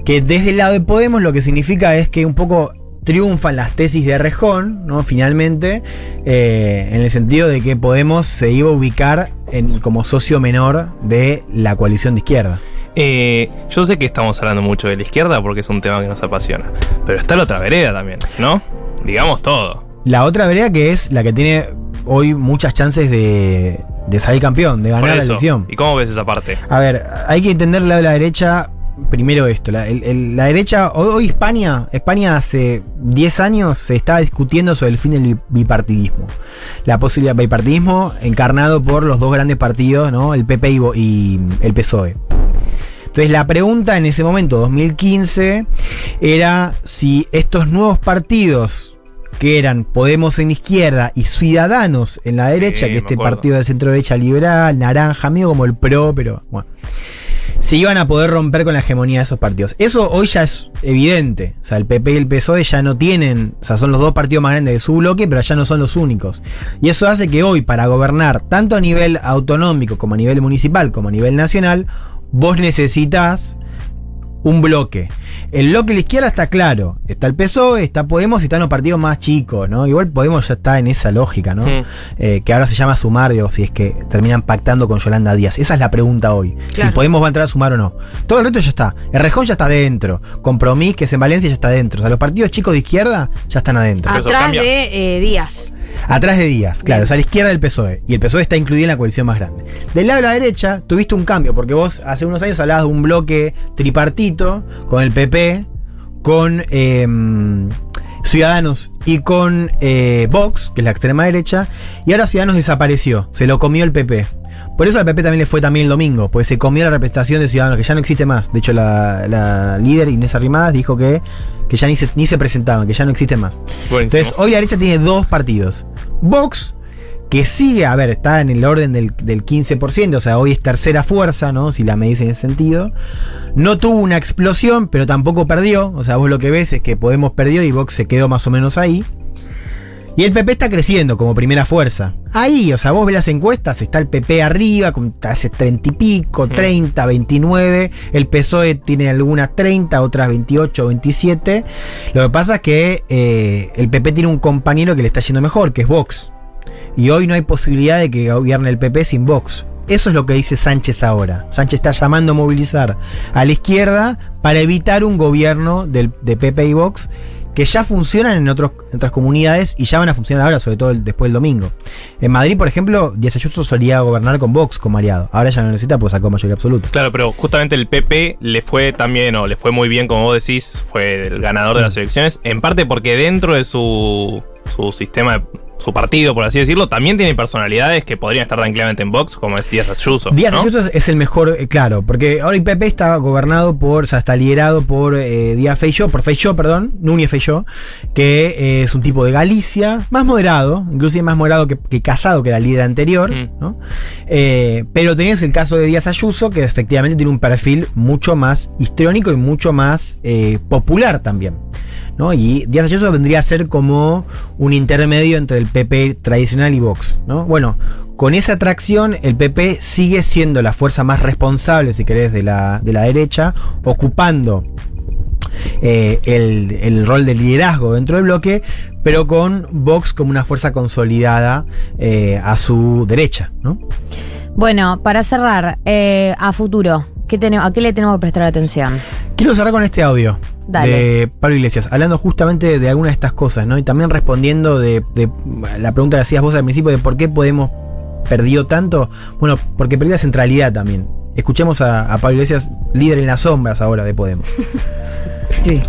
Que desde el lado de Podemos lo que significa es que un poco triunfan las tesis de Rejón, ¿no? Finalmente, eh, en el sentido de que Podemos se iba a ubicar en, como socio menor de la coalición de izquierda. Eh, yo sé que estamos hablando mucho de la izquierda porque es un tema que nos apasiona. Pero está la otra vereda también, ¿no? Digamos todo. La otra vereda que es la que tiene hoy muchas chances de, de salir campeón, de ganar la elección. ¿Y cómo ves esa parte? A ver, hay que entender de la derecha. Primero esto, la, el- el- la derecha, hoy, España, España hace 10 años se estaba discutiendo sobre el fin del bi- bipartidismo. La posibilidad de bipartidismo encarnado por los dos grandes partidos, ¿no? El PP y, y el PSOE. Entonces la pregunta en ese momento, 2015, era si estos nuevos partidos que eran Podemos en izquierda y Ciudadanos en la derecha, que este acuerdo. partido de centro derecha liberal, naranja, amigo como el PRO, pero bueno se iban a poder romper con la hegemonía de esos partidos. Eso hoy ya es evidente. O sea, el PP y el PSOE ya no tienen, o sea, son los dos partidos más grandes de su bloque, pero ya no son los únicos. Y eso hace que hoy, para gobernar, tanto a nivel autonómico como a nivel municipal, como a nivel nacional, vos necesitas un bloque. El bloque de la izquierda está claro. Está el PSOE, está Podemos y están los partidos más chicos, ¿no? Igual Podemos ya está en esa lógica, ¿no? Mm. Eh, que ahora se llama sumar, digo, si es que terminan pactando con Yolanda Díaz. Esa es la pregunta hoy. Claro. Si Podemos va a entrar a sumar o no. Todo el resto ya está. El Rejón ya está adentro. Compromís, que es en Valencia, ya está adentro. O sea, los partidos chicos de izquierda ya están adentro. Atrás de eh, Díaz. Atrás de Díaz, claro, o sea, a la izquierda del PSOE. Y el PSOE está incluido en la coalición más grande. Del lado de la derecha, tuviste un cambio, porque vos hace unos años hablabas de un bloque tripartito con el PP, con eh, Ciudadanos y con eh, Vox, que es la extrema derecha, y ahora Ciudadanos desapareció, se lo comió el PP. Por eso al PP también le fue también el domingo, porque se comió la representación de Ciudadanos, que ya no existe más. De hecho, la, la líder Inés Arrimadas dijo que, que ya ni se, ni se presentaban, que ya no existen más. Buenísimo. Entonces, hoy la derecha tiene dos partidos. Vox, que sigue, a ver, está en el orden del, del 15%, o sea, hoy es tercera fuerza, ¿no? Si la medís en ese sentido. No tuvo una explosión, pero tampoco perdió. O sea, vos lo que ves es que Podemos perdió y Vox se quedó más o menos ahí. Y el PP está creciendo como primera fuerza. Ahí, o sea, vos ves las encuestas, está el PP arriba, con hace 30 y pico, 30, 29. El PSOE tiene algunas 30, otras 28, 27. Lo que pasa es que eh, el PP tiene un compañero que le está yendo mejor, que es Vox. Y hoy no hay posibilidad de que gobierne el PP sin Vox. Eso es lo que dice Sánchez ahora. Sánchez está llamando a movilizar a la izquierda para evitar un gobierno del, de PP y Vox que ya funcionan en, otros, en otras comunidades y ya van a funcionar ahora, sobre todo el- después del domingo. En Madrid, por ejemplo, Díaz Ayuso solía gobernar con Vox como aliado. Ahora ya no necesita, pues sacó mayoría absoluta. Claro, pero justamente el PP le fue también, o le fue muy bien, como vos decís, fue el ganador de las elecciones, en parte porque dentro de su, su sistema, de- su partido, por así decirlo, también tiene personalidades que podrían estar tranquilamente en Vox, como es Díaz Ayuso. Díaz ¿no? Ayuso es el mejor, eh, claro, porque ahora el PP está gobernado por, o sea, está liderado por eh, Díaz Feijó, por Feijó, perdón, Núñez Feijó, que eh, es un tipo de Galicia, más moderado, inclusive más moderado que, que Casado, que era el líder anterior, ¿no? Eh, pero tenés el caso de Díaz Ayuso, que efectivamente tiene un perfil mucho más histriónico y mucho más popular también. ¿No? Y Díaz Ayuso vendría a ser como un intermedio entre el PP tradicional y Vox. ¿no? Bueno, con esa atracción, el PP sigue siendo la fuerza más responsable, si querés, de la, de la derecha, ocupando eh, el, el rol de liderazgo dentro del bloque, pero con Vox como una fuerza consolidada eh, a su derecha. ¿no? Bueno, para cerrar, eh, a futuro, ¿qué tenemos, ¿a qué le tenemos que prestar atención? Quiero cerrar con este audio Dale. de Pablo Iglesias, hablando justamente de algunas de estas cosas, ¿no? Y también respondiendo de, de la pregunta que hacías vos al principio de por qué Podemos perdió tanto. Bueno, porque perdió la centralidad también. Escuchemos a, a Pablo Iglesias, líder en las sombras ahora de Podemos.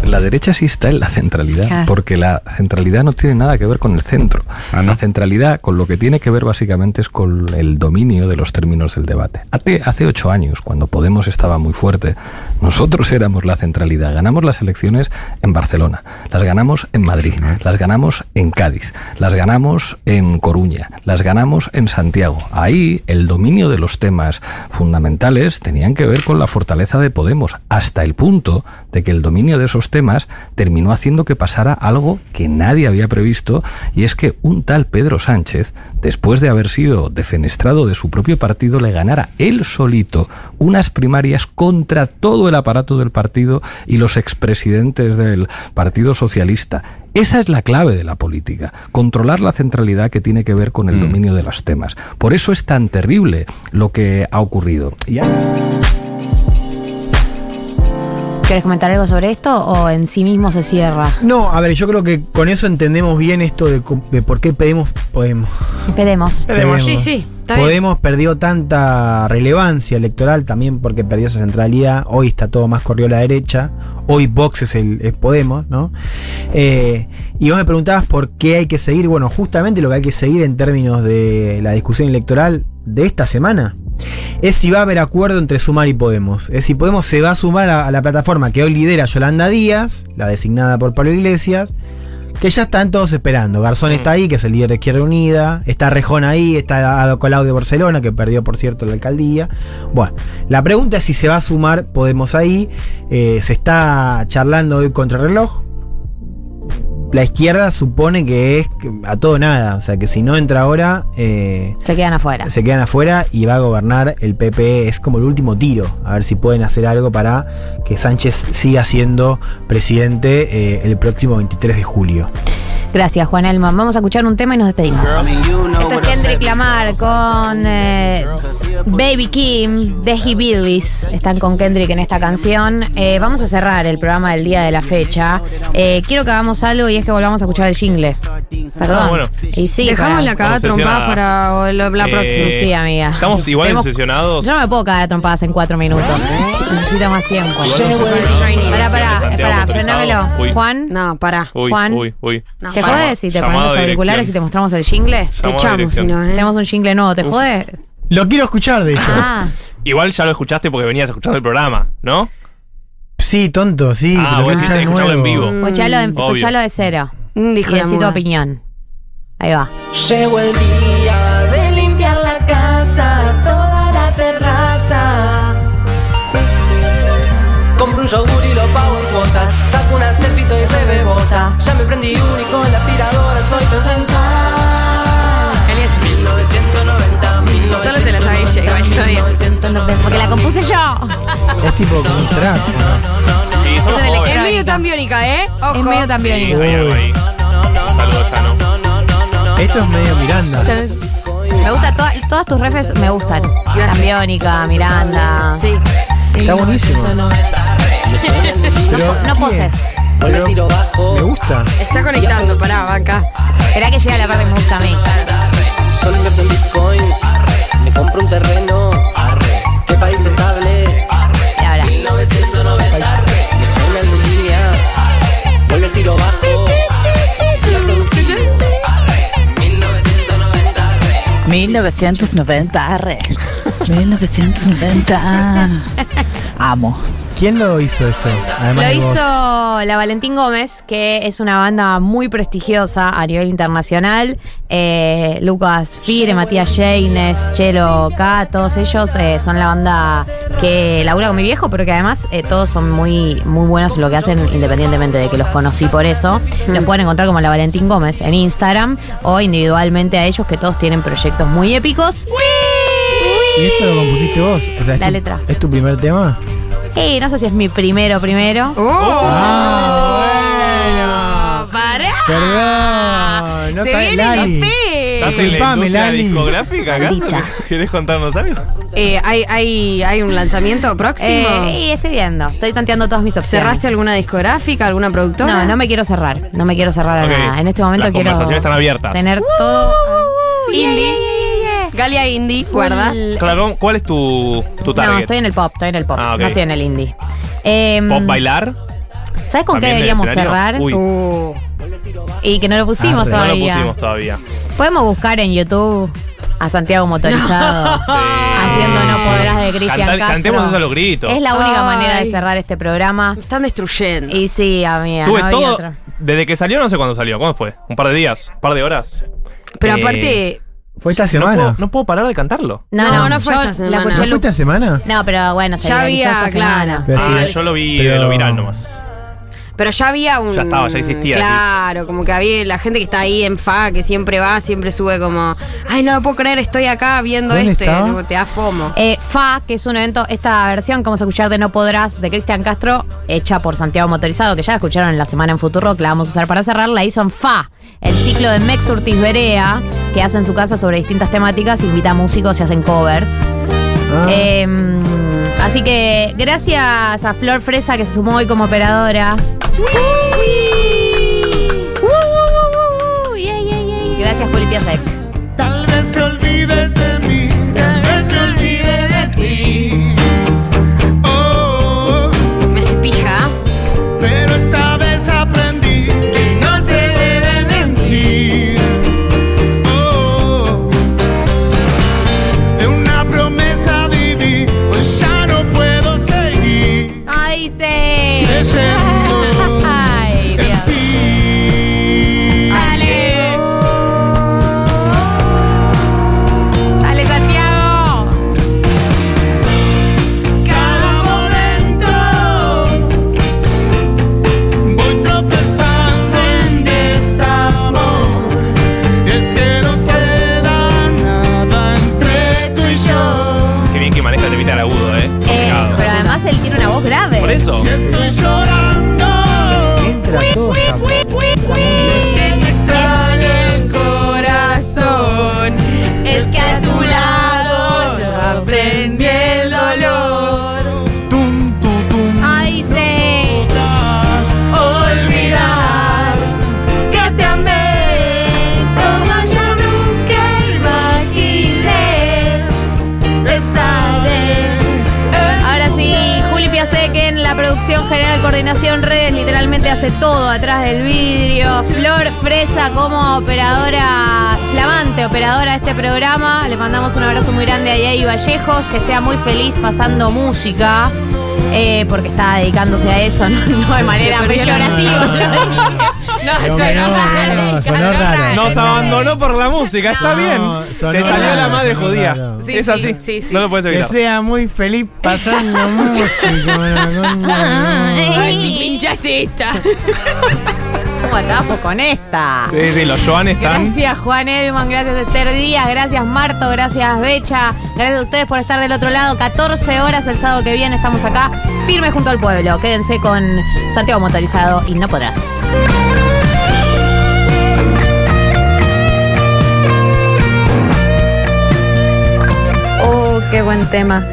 La derecha sí está en la centralidad, Claro. porque la centralidad no tiene nada que ver con el centro. La centralidad con lo que tiene que ver básicamente es con el dominio de los términos del debate. Hace, hace ocho años, cuando Podemos estaba muy fuerte, nosotros éramos la centralidad. Ganamos las elecciones en Barcelona, las ganamos en Madrid, las ganamos en Cádiz, las ganamos en Coruña, las ganamos en Santiago. Ahí el dominio de los temas fundamentales tenían que ver con la fortaleza de Podemos, hasta el punto de que el dominio de esos temas terminó haciendo que pasara algo que nadie había previsto, y es que un tal Pedro Sánchez, después de haber sido defenestrado de su propio partido, le ganara él solito unas primarias contra todo el aparato del partido y los expresidentes del Partido Socialista. Esa es la clave de la política, controlar la centralidad que tiene que ver con el dominio de los temas. Por eso es tan terrible lo que ha ocurrido. Y ¿Querés comentar algo sobre esto o en sí mismo se cierra? No, a ver, yo creo que con eso entendemos bien esto de, por qué pedimos Podemos. Pedemos. Sí, sí, está bien. Podemos perdió tanta relevancia electoral también porque perdió esa centralidad. Hoy está todo más corrido a la derecha. Hoy Vox es, el, es Podemos, ¿no? Eh, y vos me preguntabas por qué hay que seguir. Bueno, justamente lo que hay que seguir en términos de la discusión electoral de esta semana es si va a haber acuerdo entre Sumar y Podemos. Es si Podemos se va a sumar a, a la plataforma que hoy lidera Yolanda Díaz, la designada por Pablo Iglesias, que ya están todos esperando. Garzón está ahí, que es el líder de Izquierda Unida. Está Rejón ahí, está Ado Colau de Barcelona, que perdió, por cierto, la alcaldía. Bueno, la pregunta es si se va a sumar Podemos ahí. Eh, se está charlando hoy contra el reloj. La izquierda supone que es a todo nada. O sea, que si no entra ahora, eh, Se quedan afuera. se quedan afuera y va a gobernar el PP. Es como el último tiro. A ver si pueden hacer algo para que Sánchez siga siendo presidente eh, el próximo 23 de julio. Gracias, Juan Elman. Vamos a escuchar un tema y nos despedimos. Esto es Kendrick Lamar con eh, Baby Kim de Billis. Están con Kendrick en esta canción. Eh, vamos a cerrar el programa del día de la fecha. Eh, quiero que hagamos algo y es que volvamos a escuchar el jingle. Perdón. Ah, bueno. Y sí, Dejamos para- la cagada trompada para la, la Eh, próxima. Sí, amiga. Estamos igual Tenemos- obsesionados. Yo no me puedo cagar a trompadas en cuatro minutos. Necesito más tiempo. Pará, pará, Santiago pará, motorizado. frenámelo. Uy. Juan. No, pará. Uy, Juan. uy, uy. ¿Te Pará. Te jode si te ponemos los auriculares y te mostramos el jingle? Te echamos, si no. ¿eh? Tenemos un jingle nuevo, ¿te jode? Lo quiero escuchar, de hecho. Ah, Igual ya lo escuchaste porque venías escuchando el programa, ¿no? Sí, tonto, sí. Ah, en vivo. escuchalo de, escuchalo de cero. Mm, Y Dijo tu opinión. Ahí va. Llegó el día de limpiar la casa, toda la terraza. Compro un yogur ya me prendí uno y con la aspiradora soy tan sensual. Él es 1990, 1990. Solo se la sabe ella, igual está bien. Porque la compuse yo. Es tipo como un track. ¿no? Sí, somos Es medio tan biónica, ¿eh? Ojo. Es medio tan Sí, algo ahí. Saludos, Chano. Esto es medio Miranda. Me gusta, toda- todas tus refes me gustan. Tan biónica, Miranda. Sí. Está buenísimo. No poses. Pero me gusta. Está conectando, pará, banca. Esperá que llegue la parte que me gusta a mí. Solo invierto en bitcoins. Me compro un terreno. ¿Qué país estable? Y ahora. 1990. Me suena en línea. Vuelve el tiro bajo. La productivo. 1990. 1990, arre. 1990. Amo. ¿Quién lo hizo esto? Además Lo hizo la Valentín Gómez, que es una banda muy prestigiosa a nivel internacional. Eh, Lucas Fire, Matías Jaines, Chelo K, todos ellos eh, son la banda que labura con mi viejo, pero que además eh, todos son muy, muy buenos en lo que hacen, independientemente de que los conocí por eso. Los pueden encontrar como la Valentín Gómez en Instagram o individualmente a ellos, que todos tienen proyectos muy épicos. ¿Y esto lo compusiste vos? O sea, ¿es La tu- letra. ¿Es tu primer tema? Eh, no sé si es mi primero primero. Ah, ¡Pará! Perdón. No Se cae viene Lali. la fe. ¿Estás en la Disculpame, industria Lali. discográfica acaso? Maldita. ¿Querés contarnos algo? Eh, ¿hay, hay, ¿Hay un lanzamiento próximo? Eh, y estoy viendo, estoy tanteando todas mis opciones. ¿Cerraste alguna discográfica, alguna productora? No, no me quiero cerrar. No me quiero cerrar a Ok. nada. En este momento Las quiero conversaciones están abiertas. tener todo. Indie. Galia Indie, guarda. Claro, ¿cuál es tu, tu No, target? estoy en el pop, estoy en el pop. Ah, ok. No estoy en el indie. Em, ¿Pop bailar? ¿Sabes con qué ¿También del deberíamos escenario? cerrar? Uy. Uh, Y que no lo pusimos Arre. No lo todavía. pusimos todavía. Podemos buscar en YouTube a Santiago Motorizado haciendo No Podrás de Cristian Cantar- Castro. cantemos eso a los gritos. Es la única Ay. manera de cerrar este programa. me están destruyendo. Y sí, amiga. Tuve no había todo. otra. Desde que salió, no sé cuándo salió. ¿Cuándo fue? ¿Un par de días? ¿Un par de horas? Pero Eh, aparte, ¿Fue esta No semana? puedo, no puedo parar de cantarlo. No, No, no, no fue yo esta semana. La escuché ¿No fue esta semana? No, pero bueno, se Ya había, esta claro. Ah, sí, yo lo vi pero- de lo viral nomás. pero ya había un. Ya estaba, ya existía, Claro, como que había la gente que está ahí en FA, que siempre va, siempre sube como. Ay, no lo puedo creer, estoy acá viendo ¿Dónde esto. y te da fomo. Eh, FA, que es un evento, esta versión que vamos a escuchar de No Podrás de Cristian Castro, hecha por Santiago Motorizado, que ya la escucharon en la semana en Futuro, que la vamos a usar para cerrar, la hizo en FA, el ciclo de Mex Urtiz Berea, que hace en su casa sobre distintas temáticas, invita a músicos y hacen covers. Ah, Eh, así que gracias a Flor Fresa que se sumó hoy como operadora. Gracias, Juli Piasek. Tal vez te olvides de Vallejos, que sea muy feliz pasando música. eh, porque está dedicándose a eso, no, no de manera peyorativa. No, No, sonó raro, raro. Nos abandonó por la música, está bien. Te salió raro, la madre judía. Sí, es sí, así. sí, sí. No lo puedes Que evitar. sea muy feliz pasando música. A ver si pinchas esta. ¿Cómo atajo con esta? Sí, sí, los Joan están. Gracias Juan Edman, gracias Esther Díaz, gracias Marto, gracias Becha, gracias a ustedes por estar del otro lado. 14 horas el sábado que viene estamos acá, firmes junto al pueblo. Quédense con Santiago Motorizado y no podrás. Oh, qué buen tema.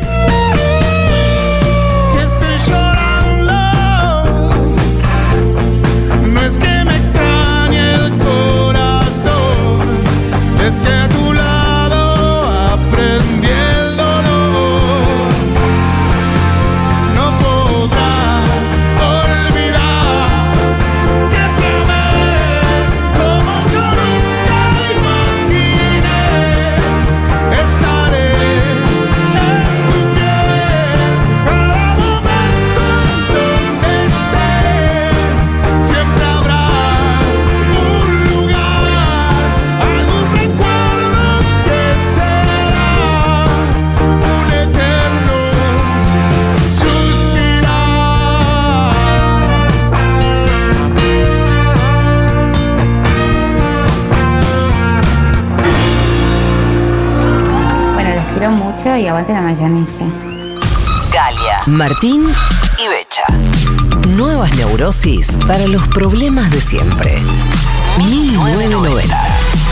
Mucho y aguante la mayonesa. Galia, Martín y Becha. Nuevas neurosis para los problemas de siempre. 1990.